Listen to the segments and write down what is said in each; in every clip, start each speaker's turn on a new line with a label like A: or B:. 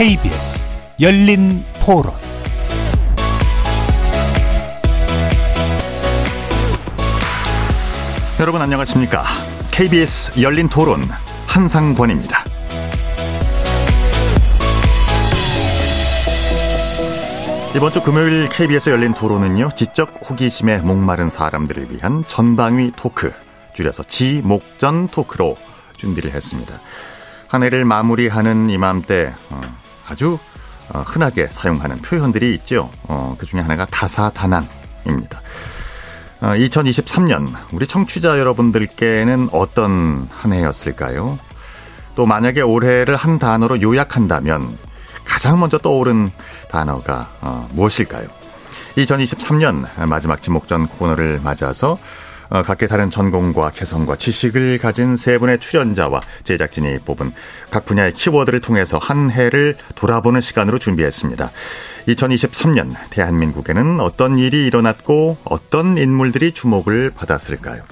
A: KBS 열린 토론
B: 여러분 안녕하십니까? KBS 열린 토론 한상권입니다. 이번 주 금요일 KBS 열린 토론은요, 지적 호기심에 목마른 사람들을 위한 전방위 토크, 줄여서 지목전 토크로 준비를 했습니다. 한 해를 마무리하는 이맘때 어, 아주 어, 흔하게 사용하는 표현들이 있죠. 어, 그 중에 하나가 다사다난입니다. 2023년 우리 청취자 여러분들께는 어떤 한 해였을까요? 또 만약에 올해를 한 단어로 요약한다면 가장 먼저 떠오른 단어가 무엇일까요? 2023년 마지막 지목전 코너를 맞아서 어, 각기 다른 전공과 개성과 지식을 가진 세 분의 출연자와 제작진이 뽑은 각 분야의 키워드를 통해서 한 해를 돌아보는 시간으로 준비했습니다. 2023년 대한민국에는 어떤 일이 일어났고 어떤 인물들이 주목을 받았을까요?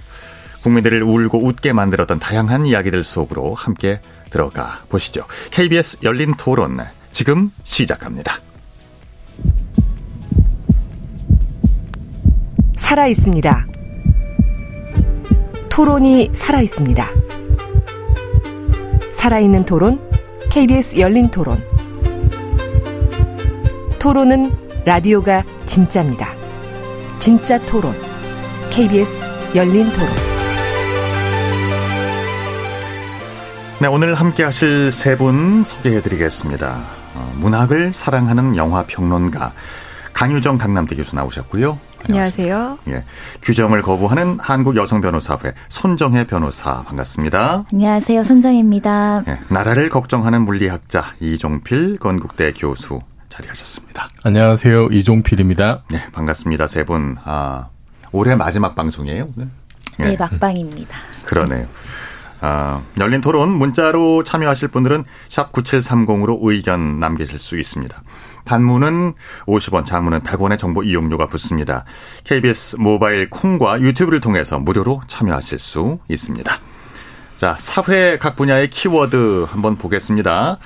B: 국민들을 울고 웃게 만들었던 다양한 이야기들 속으로 함께 들어가 보시죠. KBS 열린 토론 지금 시작합니다.
C: 살아 있습니다. 토론이 살아있습니다. 살아있는 토론, KBS 열린 토론. 토론은 라디오가 진짜입니다. 진짜 토론, KBS 열린 토론.
B: 네, 오늘 함께 하실 세 분 소개해 드리겠습니다. 어, 문학을 사랑하는 영화 평론가 강유정 강남대 교수 나오셨고요.
D: 안녕하세요.
B: 예. 규정을 거부하는 한국 여성 변호사회 손정혜 변호사 반갑습니다.
D: 안녕하세요. 손정혜입니다.
B: 예. 나라를 걱정하는 물리학자 이종필 건국대 교수 자리하셨습니다.
E: 안녕하세요. 이종필입니다.
B: 네, 반갑습니다. 세 분. 아, 올해 마지막 방송이에요, 오늘?
D: 예. 네, 막방입니다.
B: 그러네요. 아, 열린 토론 문자로 참여하실 분들은 샵 9730으로 의견 남기실 수 있습니다. 단문은 50원, 장문은 100원의 정보 이용료가 붙습니다. KBS 모바일 콩과 유튜브를 통해서 무료로 참여하실 수 있습니다. 자, 사회 각 분야의 키워드 한번 보겠습니다.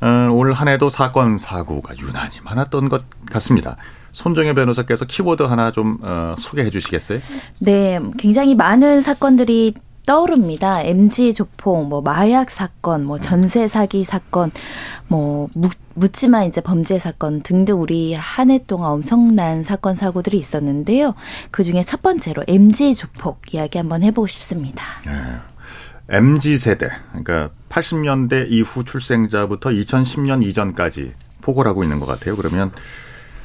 B: 어, 올한 해도 사건, 사고가 유난히 많았던 것 같습니다. 손정혜 변호사께서 키워드 하나 좀 어, 소개해 주시겠어요?
D: 네, 굉장히 많은 사건들이 떠오릅니다. MG 조폭, 뭐 마약 사건, 뭐 전세 사기 사건, 뭐 묻지마 이제 범죄 사건 등등 우리 한 해 동안 엄청난 사건 사고들이 있었는데요. 그 중에 첫 번째로 MG 조폭 이야기 한번 해보고 싶습니다. 네.
B: MG 세대, 그러니까 80년대 이후 출생자부터 2010년 이전까지 포괄 하고 있는 것 같아요. 그러면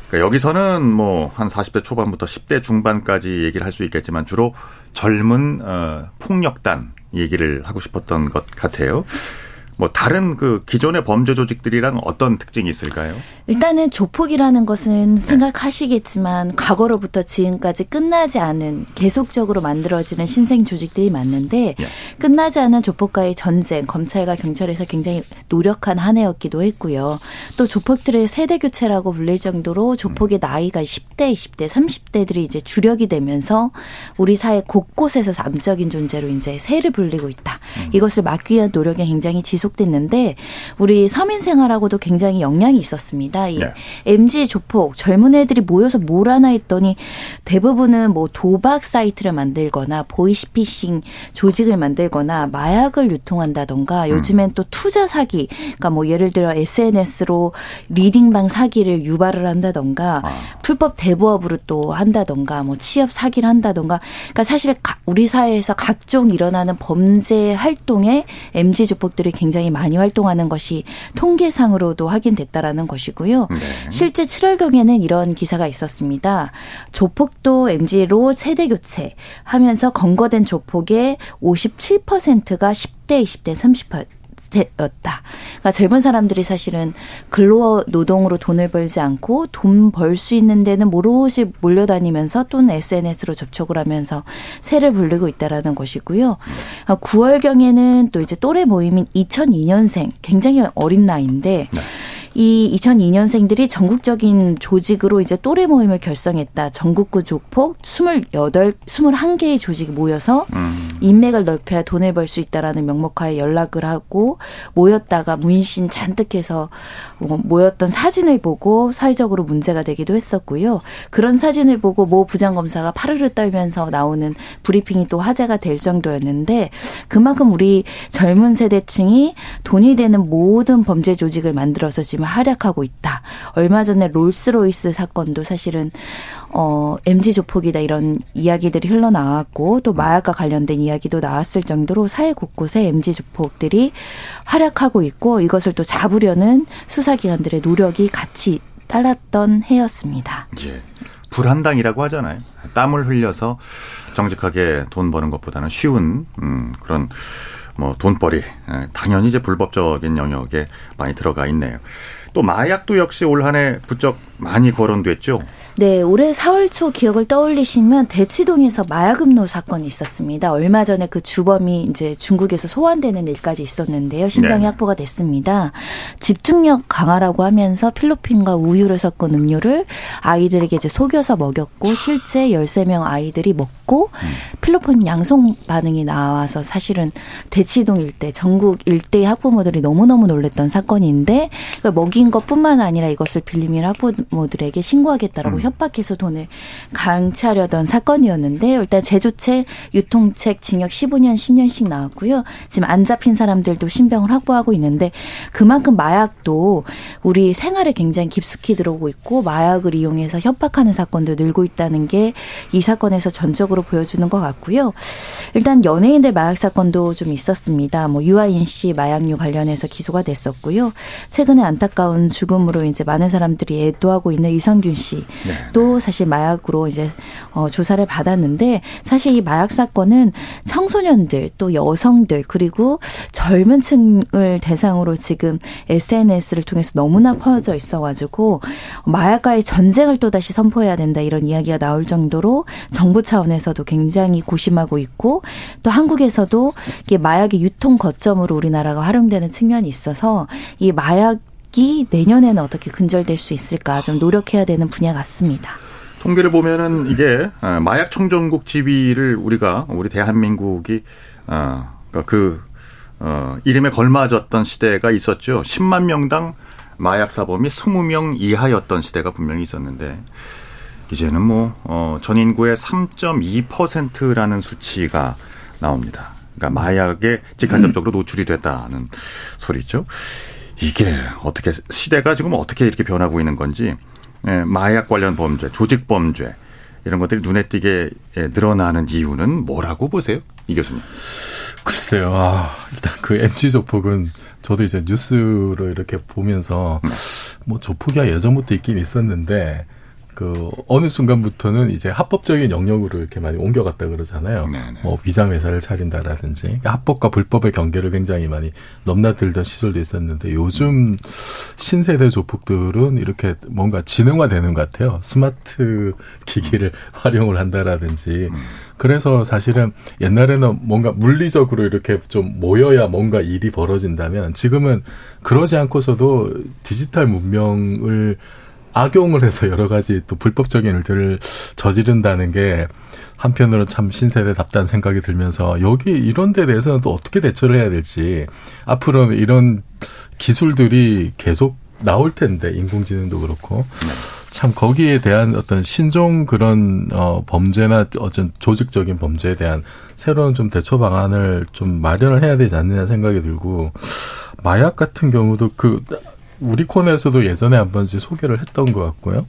B: 그러니까 여기서는 뭐 한 40대 초반부터 10대 중반까지 얘기를 할 수 있겠지만 주로 젊은 어, 폭력단 얘기를 하고 싶었던 것 같아요. 뭐 다른 그 기존의 범죄 조직들이랑 어떤 특징이 있을까요?
D: 일단은 조폭이라는 것은 네. 생각하시겠지만 과거로부터 지금까지 끝나지 않은 계속적으로 만들어지는 신생 조직들이 많는데 네. 끝나지 않은 조폭과의 전쟁, 검찰과 경찰에서 굉장히 노력한 한 해였기도 했고요. 또 조폭들의 세대 교체라고 불릴 정도로 조폭의 음. 나이가 10대, 20대, 30대들이 이제 주력이 되면서 우리 사회 곳곳에서 암적인 존재로 이제 새를 불리고 있다. 음. 이것을 막기 위한 노력이 굉장히 지속 지속됐는데 우리 서민 생활하고도 굉장히 영향이 있었습니다. 이 네. MG 조폭 젊은 애들이 모여서 뭘 하나 했더니 대부분은 뭐 도박 사이트를 만들거나 보이스피싱 조직을 만들거나 마약을 유통한다던가 음. 요즘엔 또 투자 사기 그러니까 뭐 예를 들어 SNS로 리딩방 사기를 유발을 한다던가 아. 불법 대부업으로 또 한다던가 뭐 취업 사기를 한다던가 그러니까 사실 우리 사회에서 각종 일어나는 범죄 활동에 MG 조폭들이 굉장히 많이 활동하는 것이 통계상으로도 확인됐다라는 것이고 요. 네. 실제 7월경에는 이런 기사가 있었습니다. 조폭도 MG로 세대 교체 하면서 검거된 조폭의 57%가 10대, 20대, 30% 였다. 그러니까 젊은 사람들이 사실은 근로 노동으로 돈을 벌지 않고 돈 벌 수 있는 데는 모로지 몰려다니면서 또는 SNS로 접촉을 하면서 새를 불리고 있다라는 것이고요. 9월경에는 또 이제 또래 모임인 2002년생 굉장히 어린 나이인데 네. 이 2002년생들이 전국적인 조직으로 이제 또래 모임을 결성했다. 전국구 조폭 28, 21개의 조직이 모여서 음. 인맥을 넓혀야 돈을 벌 수 있다라는 명목하에 연락을 하고 모였다가 문신 잔뜩 해서 뭐 모였던 사진을 보고 사회적으로 문제가 되기도 했었고요. 그런 사진을 보고 모 부장검사가 파르르 떨면서 나오는 브리핑이 또 화제가 될 정도였는데 그만큼 우리 젊은 세대층이 돈이 되는 모든 범죄 조직을 만들어서 지금 활약하고 있다. 얼마 전에 롤스로이스 사건도 사실은 어 MG 조폭이다 이런 이야기들이 흘러나왔고 또 마약과 관련된 이야기도 나왔을 정도로 사회 곳곳에 MG 조폭들이 활약하고 있고 이것을 또 잡으려는 수사기관들의 노력이 같이 따랐던 해였습니다.
B: 예. 불한당이라고 하잖아요. 땀을 흘려서 정직하게 돈 버는 것보다는 쉬운 음, 그런 뭐 돈벌이 예, 당연히 이제 불법적인 영역에 많이 들어가 있네요. 또 마약도 역시 올 한 해 부쩍 많이 거론됐죠.
D: 네, 올해 4월 초 기억을 떠올리시면 대치동에서 마약음료 사건이 있었습니다. 얼마 전에 그 주범이 이제 중국에서 소환되는 일까지 있었는데요. 신병이 네. 확보가 됐습니다. 집중력 강화라고 하면서 필로핀과 우유를 섞은 음료를 아이들에게 이제 속여서 먹였고 실제 13명 아이들이 먹고 음. 필로핀 양성 반응이 나와서 사실은 대치동 일대 전국 일대의 학부모들이 너무너무 놀랬던 사건인데 그걸 먹인 것뿐만 아니라 이것을 빌리민 학부모들에게 신고하겠다라고 음. 협박해서 돈을 강취하려던 사건이었는데 일단 제조체 유통책 징역 15년 10년씩 나왔고요. 지금 안 잡힌 사람들도 신병을 확보하고 있는데 그만큼 마약도 우리 생활에 굉장히 깊숙이 들어오고 있고 마약을 이용해서 협박하는 사건도 늘고 있다는 게 이 사건에서 전적으로 보여주는 것 같고요. 일단 연예인들 마약 사건도 좀 있었습니다. 뭐 유아인 씨 마약류 관련해서 기소가 됐었고요. 최근에 안타까운 죽음으로 이제 많은 사람들이 애도하고 있는 이성균 씨도 네. 사실 마약으로 이제 어 조사를 받았는데 사실 이 마약 사건은 청소년들 또 여성들 그리고 젊은 층을 대상으로 지금 SNS를 통해서 너무나 퍼져 있어가지고 마약과의 전쟁을 또 다시 선포해야 된다 이런 이야기가 나올 정도로 정부 차원에서도 굉장히 고심하고 있고 또 한국에서도 이게 마약의 유통 거점으로 우리나라가 활용되는 측면이 있어서 이 마약 이 내년에는 어떻게 근절될 수 있을까 좀 노력해야 되는 분야 같습니다.
B: 통계를 보면은 이게 어, 마약 청정국 지위를 우리가 우리 대한민국이 어, 그러니까 그 어, 이름에 걸맞았던 시대가 있었죠. 10만 명당 마약 사범이 20명 이하였던 시대가 분명히 있었는데 이제는 뭐 어, 전 인구의 3.2%라는 수치가 나옵니다. 그러니까 마약에 직간접적으로 노출이 됐다는 소리죠. 이게 어떻게 시대가 지금 어떻게 이렇게 변하고 있는 건지 예, 마약 관련 범죄, 조직 범죄 이런 것들이 눈에 띄게 예, 늘어나는 이유는 뭐라고 보세요, 이 교수님?
E: 글쎄요. 아, 일단 그 MG 조폭은 저도 이제 뉴스로 이렇게 보면서 네. 뭐 조폭이야 예전부터 있긴 있었는데 그 어느 순간부터는 이제 합법적인 영역으로 이렇게 많이 옮겨갔다 그러잖아요. 네네. 네. 뭐 위장 회사를 차린다라든지 그러니까 합법과 불법의 경계를 굉장히 많이 넘나들던 시절도 있었는데 요즘 신세대 조폭들은 이렇게 뭔가 지능화되는 것 같아요. 스마트 기기를 음. 활용을 한다라든지 음. 그래서 사실은 옛날에는 뭔가 물리적으로 이렇게 좀 모여야 뭔가 일이 벌어진다면 지금은 그러지 않고서도 디지털 문명을 악용을 해서 여러 가지 또 불법적인 일들을 저지른다는 게 한편으로 참 신세대답다는 생각이 들면서 여기 이런 데 대해서는 또 어떻게 대처를 해야 될지 앞으로는 이런 기술들이 계속 나올 텐데 인공지능도 그렇고. 참 거기에 대한 어떤 신종 그런 어 범죄나 어떤 조직적인 범죄에 대한 새로운 좀 대처 방안을 좀 마련을 해야 되지 않느냐 생각이 들고 마약 같은 경우도 그 우리 코너에서도 예전에 한 번씩 소개를 했던 것 같고요.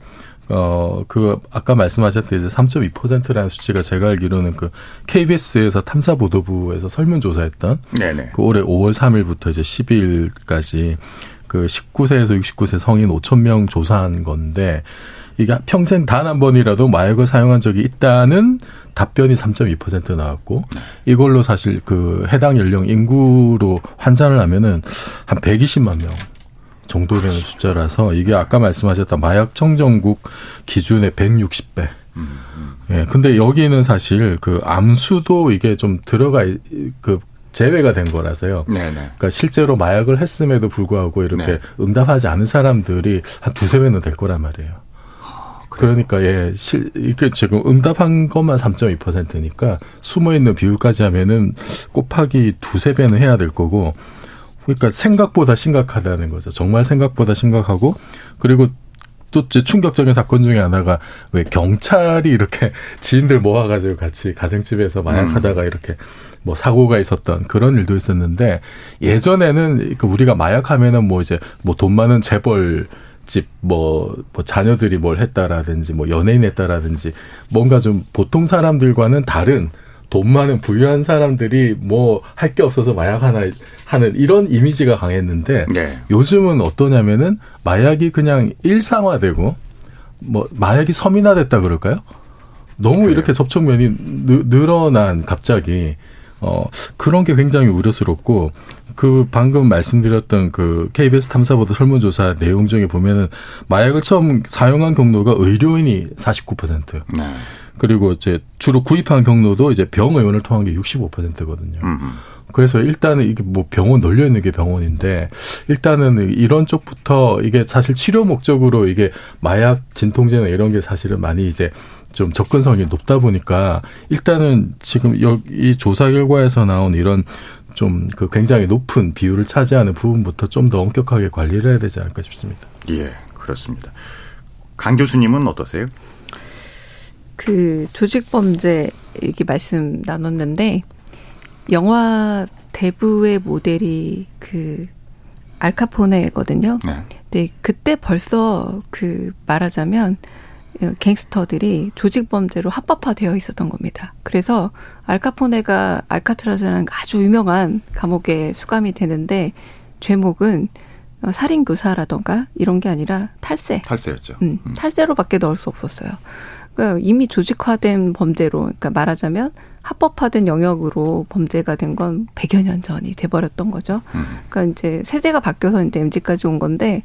E: 어, 그, 아까 말씀하셨던 이제 3.2%라는 수치가 제가 알기로는 그 KBS에서 탐사보도부에서 설문조사했던 네네. 그 올해 5월 3일부터 이제 12일까지 그 19세에서 69세 성인 5천 명 조사한 건데 이게 평생 단 한 번이라도 마약을 사용한 적이 있다는 답변이 3.2% 나왔고 네. 이걸로 사실 그 해당 연령 인구로 환산을 하면은 한 120만 명 정도 되는 숫자라서 이게 아까 말씀하셨던 마약 청정국 기준의 160배. 예, 근데 여기는 사실 그 암수도 이게 좀 들어가 그 제외가 된 거라서요.
B: 네네.
E: 그러니까 실제로 마약을 했음에도 불구하고 이렇게
B: 네.
E: 응답하지 않은 사람들이 한 두세 배는 될 거란 말이에요. 그러니까 예, 실 이게 지금 응답한 것만 3.2%니까 숨어 있는 비율까지 하면은 곱하기 두세 배는 해야 될 거고 그러니까 생각보다 심각하다는 거죠. 정말 생각보다 심각하고 그리고 또 충격적인 사건 중에 하나가 왜 경찰이 이렇게 지인들 모아가지고 같이 가정집에서 마약하다가 이렇게 뭐 사고가 있었던 그런 일도 있었는데 예전에는 그 우리가 마약하면은 뭐 이제 뭐 돈 많은 재벌 집, 뭐, 뭐, 자녀들이 뭘 했다라든지, 뭐, 연예인 했다라든지, 뭔가 좀 보통 사람들과는 다른 돈 많은 부유한 사람들이 뭐, 할 게 없어서 마약 하나 하는 이런 이미지가 강했는데,
B: 네.
E: 요즘은 어떠냐면은, 마약이 그냥 일상화되고, 뭐, 마약이 서민화됐다 그럴까요? 너무
B: 그래요.
E: 이렇게 접촉면이 느- 늘어난 갑자기, 어, 그런 게 굉장히 우려스럽고, 그 방금 말씀드렸던 그 KBS 탐사보도 설문조사 내용 중에 보면은 마약을 처음 사용한 경로가 의료인이 49%.
B: 네.
E: 그리고 이제 주로 구입한 경로도 이제 병의원을 통한 게 65%거든요.
B: 음, 음.
E: 그래서 일단은 이게 뭐 병원 널려 있는 게 병원인데 일단은 이런 쪽부터 이게 사실 치료 목적으로 이게 마약 진통제나 이런 게 사실은 많이 이제 좀 접근성이 높다 보니까 일단은 지금 여기 조사 결과에서 나온 이런 좀 그 굉장히 높은 비율을 차지하는 부분부터 좀 더 엄격하게 관리를 해야 되지 않을까 싶습니다.
B: 예, 그렇습니다. 강 교수님은 어떠세요?
F: 그 조직 범죄 이렇게 말씀 나눴는데 영화 대부의 모델이 그 알카포네거든요.
B: 네.
F: 근데 그때 벌써 그 말하자면 갱스터들이 조직 범죄로 합법화되어 있었던 겁니다. 그래서 알카포네가 알카트라즈라는 아주 유명한 감옥에 수감이 되는데 죄목은 어, 살인 교사라던가 이런 게 아니라 탈세.
B: 탈세였죠.
F: 음, 찰세로밖에 넣을 수 없었어요. 그러니까 이미 조직화된 범죄로, 그러니까 말하자면 합법화된 영역으로 범죄가 된 건 100여 년 전이 돼버렸던 거죠.
B: 음.
F: 그러니까 이제 세대가 바뀌어서 이제 MZ까지 온 건데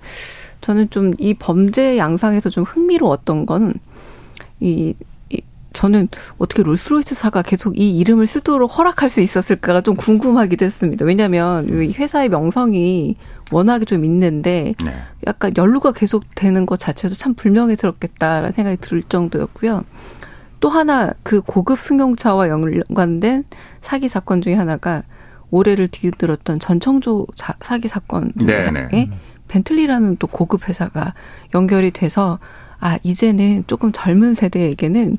F: 저는 좀 이 범죄 양상에서 좀 흥미로웠던 건 이, 이 저는 어떻게 롤스로이스사가 계속 이 이름을 쓰도록 허락할 수 있었을까가 좀 궁금하기도 했습니다. 왜냐하면 이 회사의 명성이 워낙에 좀 있는데
B: 네.
F: 약간 연루가 계속 되는 것 자체도 참 불명예스럽겠다라는 생각이 들 정도였고요. 또 하나 그 고급 승용차와 연관된 사기 사건 중에 하나가 올해를 뒤흔들었던 전청조 자- 사기 사건 중에
B: 네네.
F: 벤틀리라는 또 고급 회사가 연결이 돼서 아 이제는 조금 젊은 세대에게는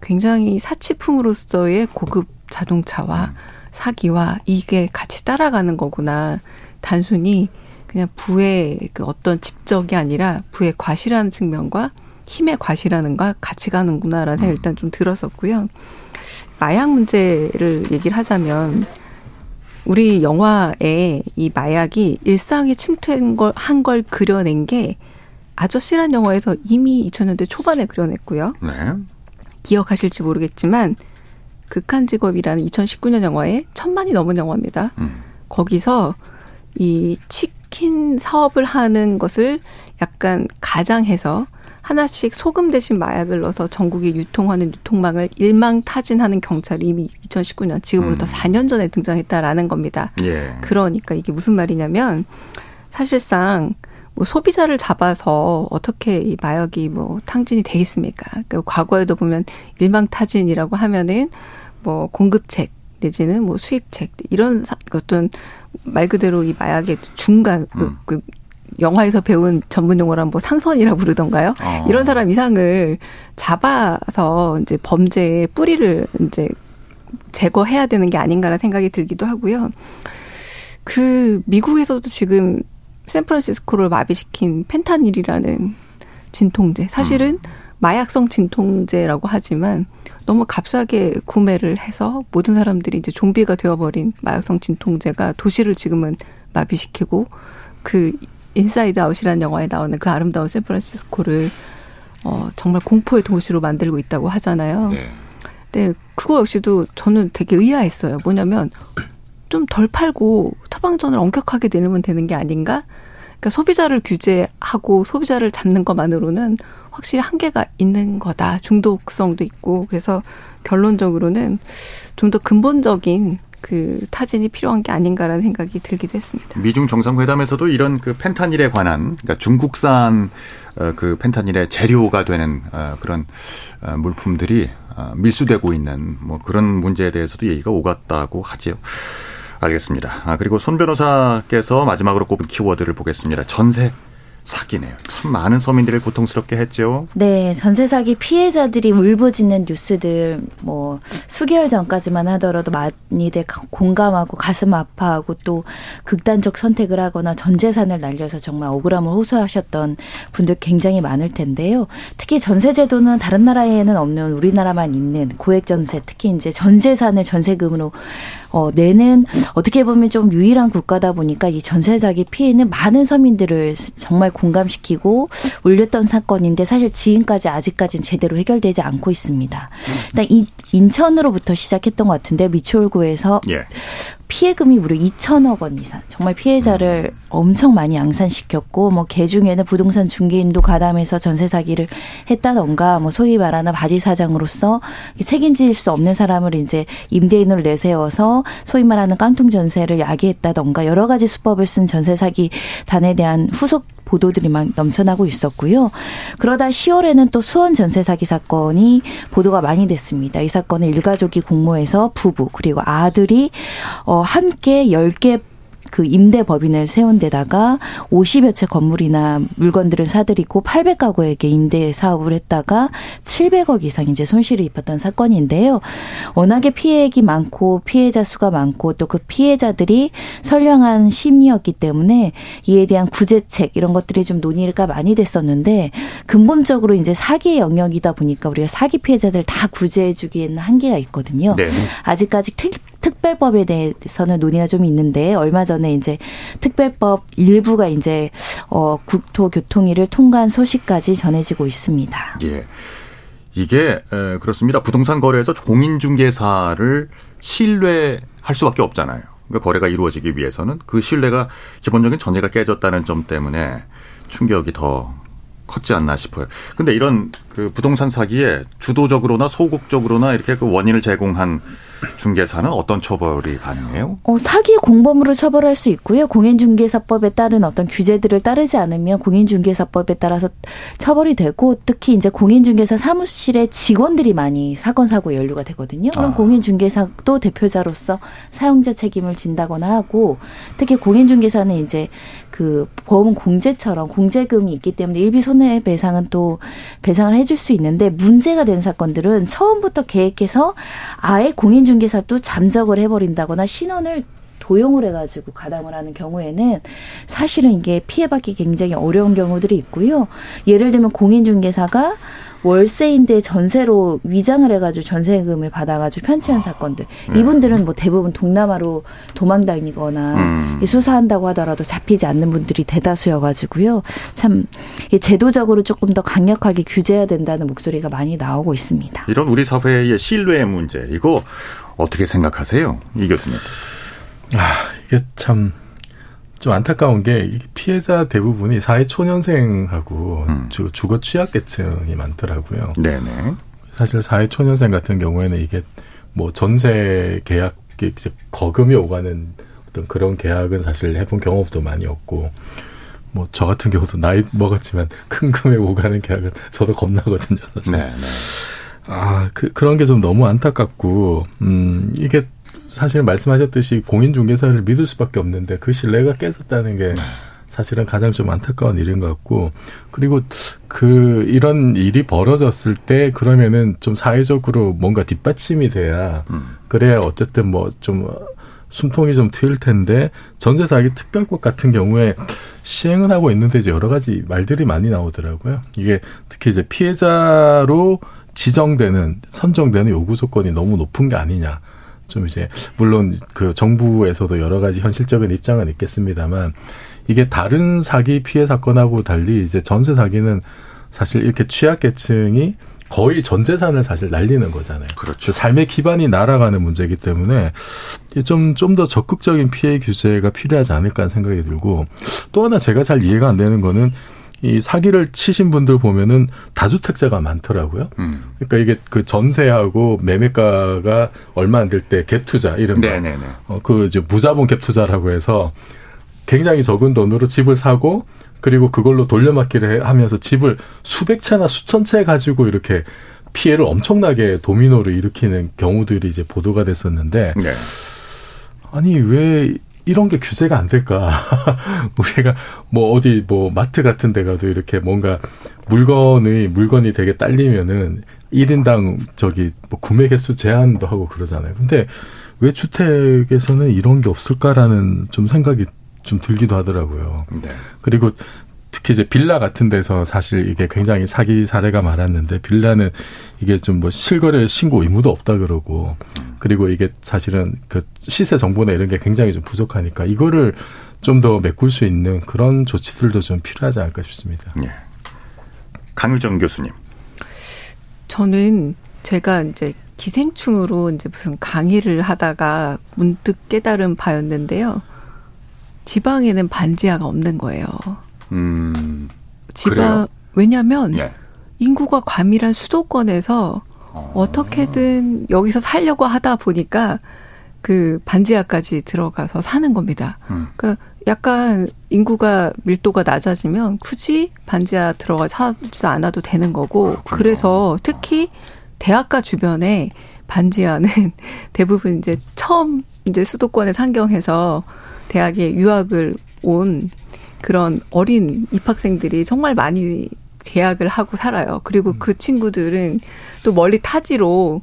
F: 굉장히 사치품으로서의 고급 자동차와 사기와 이게 같이 따라가는 거구나. 단순히 그냥 부의 그 어떤 집적이 아니라 부의 과시라는 측면과 힘의 과시라는 걸 같이 가는구나라는 생각이 일단 좀 들었었고요. 마약 문제를 얘기를 하자면 우리 영화에 이 마약이 일상에 침투한 걸, 한 걸 그려낸 게 아저씨란 영화에서 이미 2000년대 초반에 그려냈고요.
B: 네.
F: 기억하실지 모르겠지만 극한 직업이라는 2019년 영화에 천만이 넘은 영화입니다.
B: 음.
F: 거기서 이 치킨 사업을 하는 것을 약간 가장해서 하나씩 소금 대신 마약을 넣어서 전국에 유통하는 유통망을 일망타진하는 경찰이 이미 2019년 지금으로부터
B: 음.
F: 4년 전에 등장했다라는 겁니다.
B: 예.
F: 그러니까 이게 무슨 말이냐면 사실상 뭐 소비자를 잡아서 어떻게 이 마약이 뭐 탕진이 되겠습니까? 그러니까 과거에도 보면 일망타진이라고 하면은 뭐 공급책 내지는 뭐 수입책 이런 사- 어떤 말 그대로 이 마약의 중간 그,
B: 음.
F: 그 영화에서 배운 전문 용어란 뭐 상선이라고 그러던가요?
B: 어.
F: 이런 사람 이상을 잡아서 이제 범죄의 뿌리를 이제 제거해야 되는 게 아닌가라는 생각이 들기도 하고요. 그 미국에서도 지금 샌프란시스코를 마비시킨 펜타닐이라는 진통제. 사실은 마약성 진통제라고 하지만 너무 값싸게 구매를 해서 모든 사람들이 이제 좀비가 되어버린 마약성 진통제가 도시를 지금은 마비시키고 그 인사이드 아웃이라는 영화에 나오는 그 아름다운 샌프란시스코를 어 정말 공포의 도시로 만들고 있다고 하잖아요.
B: 네.
F: 네, 그거 역시도 저는 되게 의아했어요. 뭐냐면 좀 덜 팔고 처방전을 엄격하게 내리면 되는 게 아닌가? 그러니까 소비자를 규제하고 소비자를 잡는 것만으로는 확실히 한계가 있는 거다. 중독성도 있고. 그래서 결론적으로는 좀 더 근본적인 그 타진이 필요한 게 아닌가라는 생각이 들기도 했습니다.
B: 미중 정상회담에서도 이런 그 펜타닐에 관한 그러니까 중국산 어, 그 펜타닐의 재료가 되는 어, 그런 어, 물품들이 밀수되고 있는 뭐 그런 문제에 대해서도 얘기가 오갔다고 하지요. 알겠습니다. 아, 그리고 손 변호사께서 마지막으로 꼽은 키워드를 보겠습니다. 전세 사기네요. 참 많은 서민들을 고통스럽게 했죠.
D: 네, 전세 사기 피해자들이 울부짖는 뉴스들 뭐 수개월 전까지만 하더라도 많이들 공감하고 가슴 아파하고 또 극단적 선택을 하거나 전 재산을 날려서 정말 억울함을 호소하셨던 분들 굉장히 많을 텐데요. 특히 전세 제도는 다른 나라에는 없는 우리나라만 있는 고액 전세, 특히 이제 전 재산을 전세금으로 어, 내는 어떻게 보면 좀 유일한 국가다 보니까 이 전세 사기 피해는 많은 서민들을 정말 공감시키고 울렸던 사건인데 사실 지금까지 아직까지는 제대로 해결되지 않고 있습니다. 일단 이 인천으로부터 시작했던 것 같은데 미추홀구에서 예. 피해금이 무려 2천억 원 이상. 정말 피해자를 엄청 많이 양산시켰고 뭐 개 중에는 부동산 중개인도 가담해서 전세 사기를 했다던가 뭐 소위 말하는 바지 사장으로서 책임질 수 없는 사람을 이제 임대인으로 내세워서 소위 말하는 깡통 전세를 야기했다던가 여러 가지 수법을 쓴 전세 사기 단에 대한 후속 보도들이 막 넘쳐나고 있었고요. 그러다 10월에는 또 수원 전세 사기 사건이 보도가 많이 됐습니다. 이 사건은 일가족이 공모해서 부부 그리고 아들이 어 함께 10개 그 임대 법인을 세운 데다가 50여 채 건물이나 물건들을 사들이고 800가구에게 임대 사업을 했다가 700억 이상 이제 손실을 입었던 사건인데요. 워낙에 피해액이 많고 피해자 수가 많고 또 그 피해자들이 선량한 심리였기 때문에 이에 대한 구제책 이런 것들이 좀 논의가 많이 됐었는데 근본적으로 이제 사기 영역이다 보니까 우리가 사기 피해자들 다 구제해 주기에는 한계가 있거든요. 네. 아직까지 특 특별법에 대해서는 논의가 좀 있는데 얼마 전에 이제 특별법 일부가 이제 어 국토교통위를 통과한 소식까지 전해지고 있습니다.
B: 예. 이게 에, 그렇습니다. 부동산 거래에서 공인 중개사를 신뢰할 수밖에 없잖아요. 그러니까 거래가 이루어지기 위해서는 그 신뢰가 기본적인 전제가 깨졌다는 점 때문에 충격이 더 컸지 않나 싶어요. 근데 이런 그 부동산 사기에 주도적으로나 소극적으로나 이렇게 그 원인을 제공한 중개사는 어떤 처벌이 가능해요?
D: 어, 사기 공범으로 처벌할 수 있고요. 공인중개사법에 따른 어떤 규제들을 따르지 않으면 공인중개사법에 따라서 처벌이 되고 특히 이제 공인중개사 사무실에 직원들이 많이 사건 사고 연루가 되거든요. 그럼 아. 공인중개사도 대표자로서 사용자 책임을 진다거나 하고 특히 공인중개사는 이제 그 보험 공제처럼 공제금이 있기 때문에 일비 손해배상은 또 배상을 해줄 수 있는데 문제가 된 사건들은 처음부터 계획해서 아예 공인중개사도 잠적을 해버린다거나 신원을 도용을 해가지고 가담을 하는 경우에는 사실은 이게 피해받기 굉장히 어려운 경우들이 있고요. 예를 들면 공인중개사가 월세인데 전세로 위장을 해가지고 전세금을 받아가지고 편취한 사건들. 네. 이분들은 뭐 대부분 동남아로 도망 다니거나 음. 수사한다고 하더라도 잡히지 않는 분들이 대다수여가지고요. 참 제도적으로 조금 더 강력하게 규제해야 된다는 목소리가 많이 나오고 있습니다.
B: 이런 우리 사회의 신뢰 문제 이거 어떻게 생각하세요, 이 교수님?
E: 아 이게 참 좀 안타까운 게 피해자 대부분이 사회 초년생하고 음. 주, 주거 취약계층이 많더라고요. 네네. 사실 사회 초년생 같은 경우에는 이게 뭐 전세 계약 이제 거금이 오가는 어떤 그런 계약은 사실 해본 경험도 많이 없고 뭐 저 같은 경우도 나이 먹었지만 큰 금액 오가는 계약은 저도 겁나거든요. 사실. 네, 네. 아, 그, 그런 게 좀 너무 안타깝고, 음, 이게 사실 말씀하셨듯이 공인중개사를 믿을 수밖에 없는데 그 신뢰가 깨졌다는 게 네. 사실은 가장 좀 안타까운 일인 것 같고 그리고 그 이런 일이 벌어졌을 때 그러면은 좀 사회적으로 뭔가 뒷받침이 돼야 음. 그래야 어쨌든 뭐좀 숨통이 좀 트일 텐데 전세 사기 특별법 같은 경우에 시행은 하고 있는데 이제 여러 가지 말들이 많이 나오더라고요. 이게 특히 이제 피해자로 지정되는 선정되는 요구 조건이 너무 높은 게 아니냐. 좀 이제 물론 그 정부에서도 여러 가지 현실적인 입장은 있겠습니다만 이게 다른 사기 피해 사건하고 달리 이제 전세 사기는 사실 이렇게 취약계층이 거의 전 재산을 사실 날리는 거잖아요.
B: 그렇죠.
E: 그 삶의 기반이 날아가는 문제이기 때문에 좀 좀 더 적극적인 피해 규제가 필요하지 않을까 하는 생각이 들고 또 하나 제가 잘 이해가 안 되는 거는 이 사기를 치신 분들 보면은 다주택자가 많더라고요. 음. 그러니까 이게 그 전세하고 매매가가 얼마 안 될 때 갭 투자 이런 거. 네네네. 어, 그 이제 무자본 갭 투자라고 해서 굉장히 적은 돈으로 집을 사고 그리고 그걸로 돌려막기를 하면서 집을 수백 채나 수천 채 가지고 이렇게 피해를 엄청나게 도미노를 일으키는 경우들이 이제 보도가 됐었는데 네. 아니 왜 이런 게 규제가 안 될까? 우리가 뭐 어디 뭐 마트 같은 데 가도 이렇게 뭔가 물건의 물건이 되게 딸리면은 1인당 저기 뭐 구매 개수 제한도 하고 그러잖아요. 근데 왜 주택에서는 이런 게 없을까라는 좀 생각이 좀 들기도 하더라고요. 네. 그리고 특히 이제 빌라 같은 데서 사실 이게 굉장히 사기 사례가 많았는데 빌라는 이게 좀 뭐 실거래 신고 의무도 없다 그러고 그리고 이게 사실은 그 시세 정보나 이런 게 굉장히 좀 부족하니까 이거를 좀 더 메꿀 수 있는 그런 조치들도 좀 필요하지 않을까 싶습니다. 예.
B: 강유정 교수님.
F: 저는 제가 이제 기생충으로 이제 무슨 강의를 하다가 문득 깨달은 바였는데요. 지방에는 반지하가 없는 거예요. 음. 지방? 왜냐하면 예. 인구가 과밀한 수도권에서 어. 어떻게든 여기서 살려고 하다 보니까 그 반지하까지 들어가서 사는 겁니다. 음. 그러니까 약간 인구가 밀도가 낮아지면 굳이 반지하 들어가 살지 않아도 되는 거고 그렇군요. 그래서 특히 대학가 주변에 반지하는 대부분 이제 처음 이제 수도권에 상경해서 대학에 유학을 온 그런 어린 입학생들이 정말 많이 계약을 하고 살아요. 그리고 음. 그 친구들은 또 멀리 타지로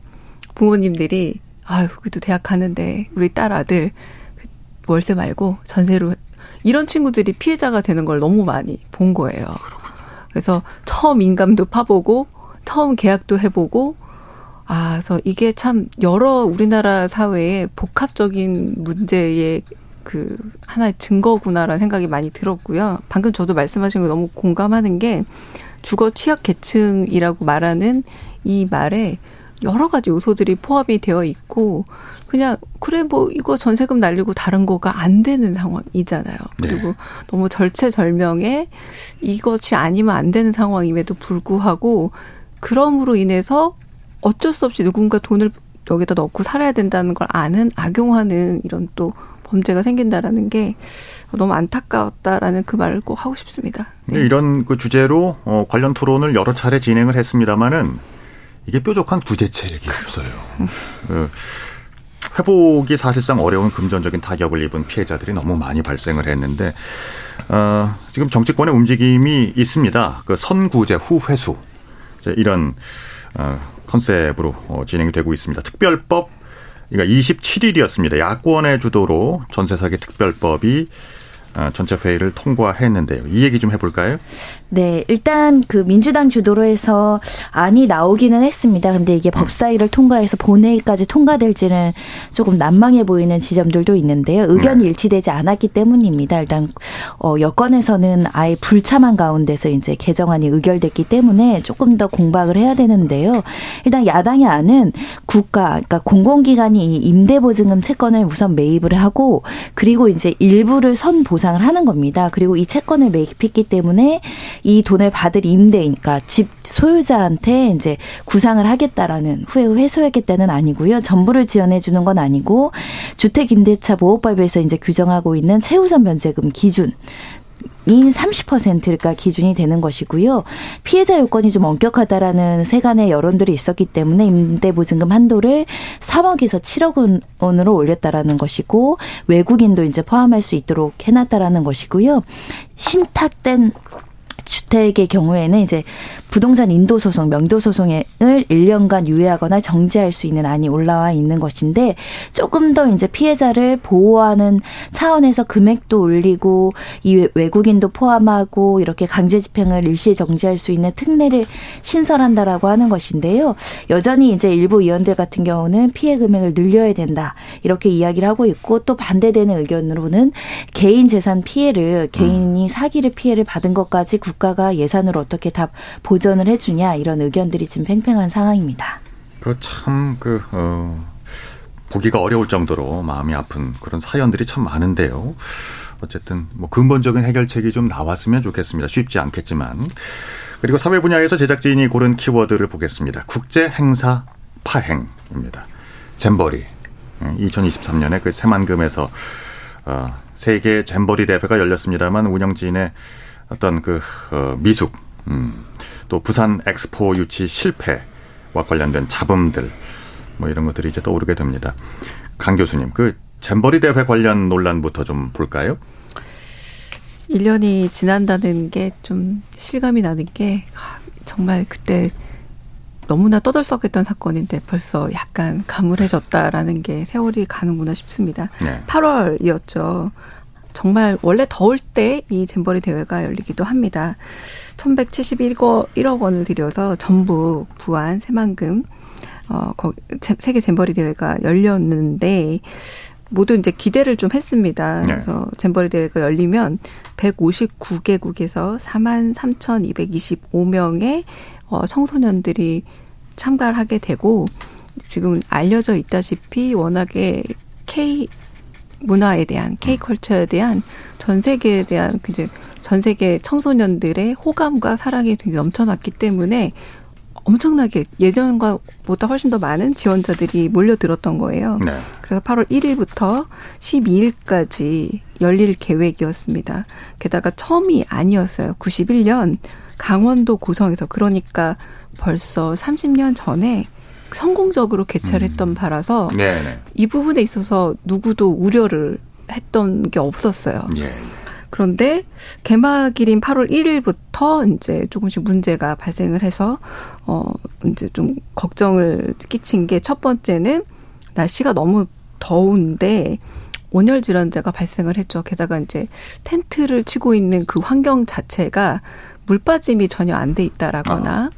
F: 부모님들이 아유, 그래도 대학 가는데 우리 딸 아들 그 월세 말고 전세로 이런 친구들이 피해자가 되는 걸 너무 많이 본 거예요. 그래서 처음 인감도 파보고 처음 계약도 해보고 아, 그래서 이게 참 여러 우리나라 사회의 복합적인 문제의 그 하나의 증거구나라는 생각이 많이 들었고요. 방금 저도 말씀하신 거 너무 공감하는 게 주거 취약 계층이라고 말하는 이 말에 여러 가지 요소들이 포함이 되어 있고 그냥 그래 뭐 이거 전세금 날리고 다른 거가 안 되는 상황이잖아요. 네. 그리고 네. 너무 절체절명에 이것이 아니면 안 되는 상황임에도 불구하고 그럼으로 인해서 어쩔 수 없이 누군가 돈을 여기다 넣고 살아야 된다는 걸 아는 악용하는 이런 또 범죄가 생긴다라는 게 너무 안타까웠다라는 그 말을 꼭 하고 싶습니다.
B: 네. 이런 그 주제로 어, 관련 토론을 여러 차례 진행을 했습니다마는 이게 뾰족한 구제책이 없어요. 그 회복이 사실상 어려운 금전적인 타격을 입은 피해자들이 너무 많이 발생을 했는데 어, 지금 정치권의 움직임이 있습니다. 그 선구제 후 회수 이런 어, 컨셉으로 어, 진행이 되고 있습니다. 특별법 그러니까 27일이었습니다. 야권의 주도로 전세 사기 특별법이 어, 전체 회의를 통과했는데요. 이 얘기 좀 해볼까요?
D: 네, 일단 그 민주당 주도로 해서 안이 나오기는 했습니다. 근데 이게 음. 법사위를 통과해서 본회의까지 통과될지는 조금 난망해 보이는 지점들도 있는데요. 의견이 네. 일치되지 않았기 때문입니다. 일단 어 여권에서는 아예 불참한 가운데서 이제 개정안이 의결됐기 때문에 조금 더 공박을 해야 되는데요. 일단 야당의 안은 국가 그러니까 공공기관이 임대보증금 채권을 우선 매입을 하고 그리고 이제 일부를 선 보상 을 하는 겁니다. 그리고 이 채권을 매입했기 때문에 이 돈을 받을 임대, 그러니까 집 소유자한테 이제 구상을 하겠다라는 후에 회수하겠다는 아니고요. 전부를 지원해 주는 건 아니고 주택 임대차 보호법에서 이제 규정하고 있는 최우선 변제금 기준 인 30%가 기준이 되는 것이고요. 피해자 요건이 좀 엄격하다라는 세간의 여론들이 있었기 때문에 임대보증금 한도를 3억에서 7억 원으로 올렸다라는 것이고 외국인도 이제 포함할 수 있도록 해놨다라는 것이고요. 신탁된 주택의 경우에는 이제 부동산 인도 소송, 명도 소송을 1년간 유예하거나 정지할 수 있는 안이 올라와 있는 것인데 조금 더 이제 피해자를 보호하는 차원에서 금액도 올리고 이 외국인도 포함하고 이렇게 강제 집행을 일시에 정지할 수 있는 특례를 신설한다라고 하는 것인데요. 여전히 이제 일부 의원들 같은 경우는 피해 금액을 늘려야 된다. 이렇게 이야기를 하고 있고 또 반대되는 의견으로는 개인 재산 피해를 개인이 사기를 피해를 받은 것까지 국 국가가 예산으로 어떻게 다 보전을 해주냐 이런 의견들이 지금 팽팽한 상황입니다.
B: 그 참그 그, 어, 보기가 어려울 정도로 마음이 아픈 그런 사연들이 참 많은데요. 어쨌든 뭐 근본적인 해결책이 좀 나왔으면 좋겠습니다. 쉽지 않겠지만. 그리고 사회 분야에서 제작진이 고른 키워드를 보겠습니다. 국제 행사 파행입니다. 잼버리. 2023년에 그 새만금에서 어, 세계 잼버리 대회가 열렸습니다만 운영진의 어떤 그 어, 미숙, 음, 또 부산 엑스포 유치 실패와 관련된 잡음들 뭐 이런 것들이 이제 떠오르게 됩니다. 강 교수님, 그 잼버리 대회 관련 논란부터 좀 볼까요?
F: 1년이 지난다는 게 좀 실감이 나는 게 정말 그때 너무나 떠들썩했던 사건인데 벌써 약간 가물해졌다라는 게 세월이 가는구나 싶습니다. 네. 8월이었죠. 정말 원래 더울 때 이 잼버리 대회가 열리기도 합니다. 1171억 1억 원을 들여서 전북, 부안, 새만금 어, 세계 잼버리 대회가 열렸는데 모두 이제 기대를 좀 했습니다. 네. 그래서 잼버리 대회가 열리면 159개국에서 4만 3,225명의 어, 청소년들이 참가를 하게 되고 지금 알려져 있다시피 워낙에 K 문화에 대한 K 컬처에 대한 전 세계에 대한 이제 전 세계 청소년들의 호감과 사랑이 되게 넘쳐났기 때문에 엄청나게 예전과 보다 훨씬 더 많은 지원자들이 몰려들었던 거예요. 네. 그래서 8월 1일부터 12일까지 열릴 계획이었습니다. 게다가 처음이 아니었어요. 91년 강원도 고성에서 그러니까 벌써 30년 전에 성공적으로 개최를 음. 했던 바라서 네네. 네. 이 부분에 있어서 누구도 우려를 했던 게 없었어요. 예. 예. 그런데 개막일인 8월 1일부터 이제 조금씩 문제가 발생을 해서 어 이제 좀 걱정을 끼친 게 첫 번째는 날씨가 너무 더운데 온열 질환자가 발생을 했죠. 게다가 이제 텐트를 치고 있는 그 환경 자체가 물 빠짐이 전혀 안 돼 있다라거나 아.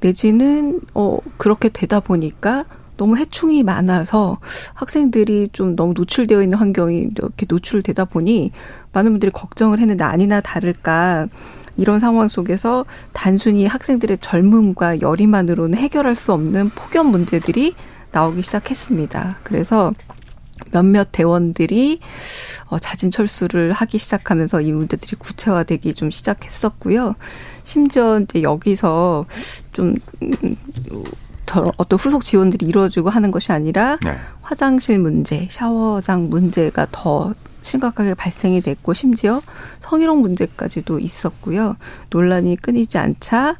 F: 내지는 어 그렇게 되다 보니까 너무 해충이 많아서 학생들이 좀 너무 노출되어 있는 환경이 이렇게 노출되다 보니 많은 분들이 걱정을 했는데 아니나 다를까 이런 상황 속에서 단순히 학생들의 젊음과 열의만으로는 해결할 수 없는 폭염 문제들이 나오기 시작했습니다. 그래서 몇몇 대원들이 어, 자진 철수를 하기 시작하면서 이 문제들이 구체화되기 좀 시작했었고요. 심지어 이제 여기서 좀 음, 어떤 후속 지원들이 이루어지고 하는 것이 아니라 네. 화장실 문제, 샤워장 문제가 더 심각하게 발생이 됐고 심지어 성희롱 문제까지도 있었고요. 논란이 끊이지 않자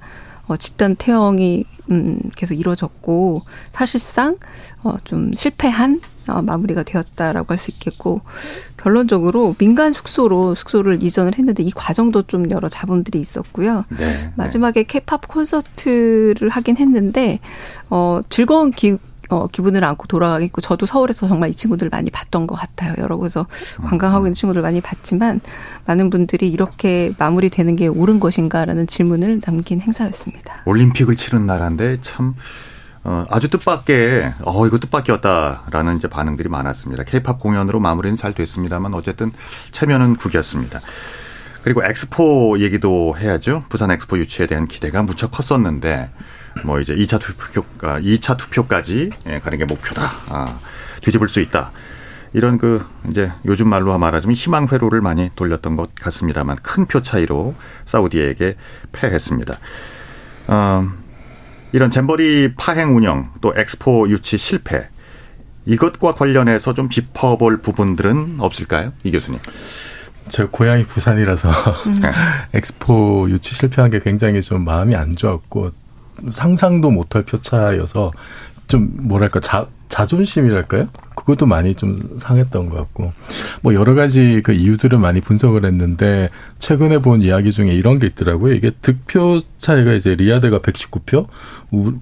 F: 어, 집단 퇴영이 음, 계속 이루어졌고 사실상 어, 좀 실패한 어, 마무리가 되었다라고 할 수 있겠고 결론적으로 민간 숙소로 숙소를 이전을 했는데 이 과정도 좀 여러 자본들이 있었고요. 네, 네. 마지막에 케팝 콘서트를 하긴 했는데 어 즐거운 기 어, 기분을 안고 돌아가겠고, 저도 서울에서 정말 이 친구들 많이 봤던 것 같아요. 여러 곳에서 관광하고 있는 친구들 많이 봤지만, 많은 분들이 이렇게 마무리되는 게 옳은 것인가라는 질문을 남긴 행사였습니다.
B: 올림픽을 치른 나라인데 참, 어, 아주 뜻밖의, 어, 이거 뜻밖이었다라는 이제 반응들이 많았습니다. 케이팝 공연으로 마무리는 잘 됐습니다만 어쨌든 체면은 구겼습니다. 그리고 엑스포 얘기도 해야죠. 부산 엑스포 유치에 대한 기대가 무척 컸었는데, 뭐 이제 2차 투표, 2차 아, 투표까지 예, 가는 게 목표다. 아, 뒤집을 수 있다. 이런 그 이제 요즘 말로 말하자면 희망 회로를 많이 돌렸던 것 같습니다만 큰 표 차이로 사우디에게 패했습니다. 어, 이런 잼버리 파행 운영 또 엑스포 유치 실패 이것과 관련해서 좀 짚어볼 부분들은 없을까요, 이 교수님?
E: 제 고향이 부산이라서 음. 엑스포 유치 실패한 게 굉장히 좀 마음이 안 좋았고 상상도 못할 표차여서 좀 뭐랄까 자, 자존심이랄까요? 그것도 많이 좀 상했던 것 같고 뭐 여러 가지 그 이유들을 많이 분석을 했는데 최근에 본 이야기 중에 이런 게 있더라고요. 이게 득표 차이가 이제 리야드가 119표,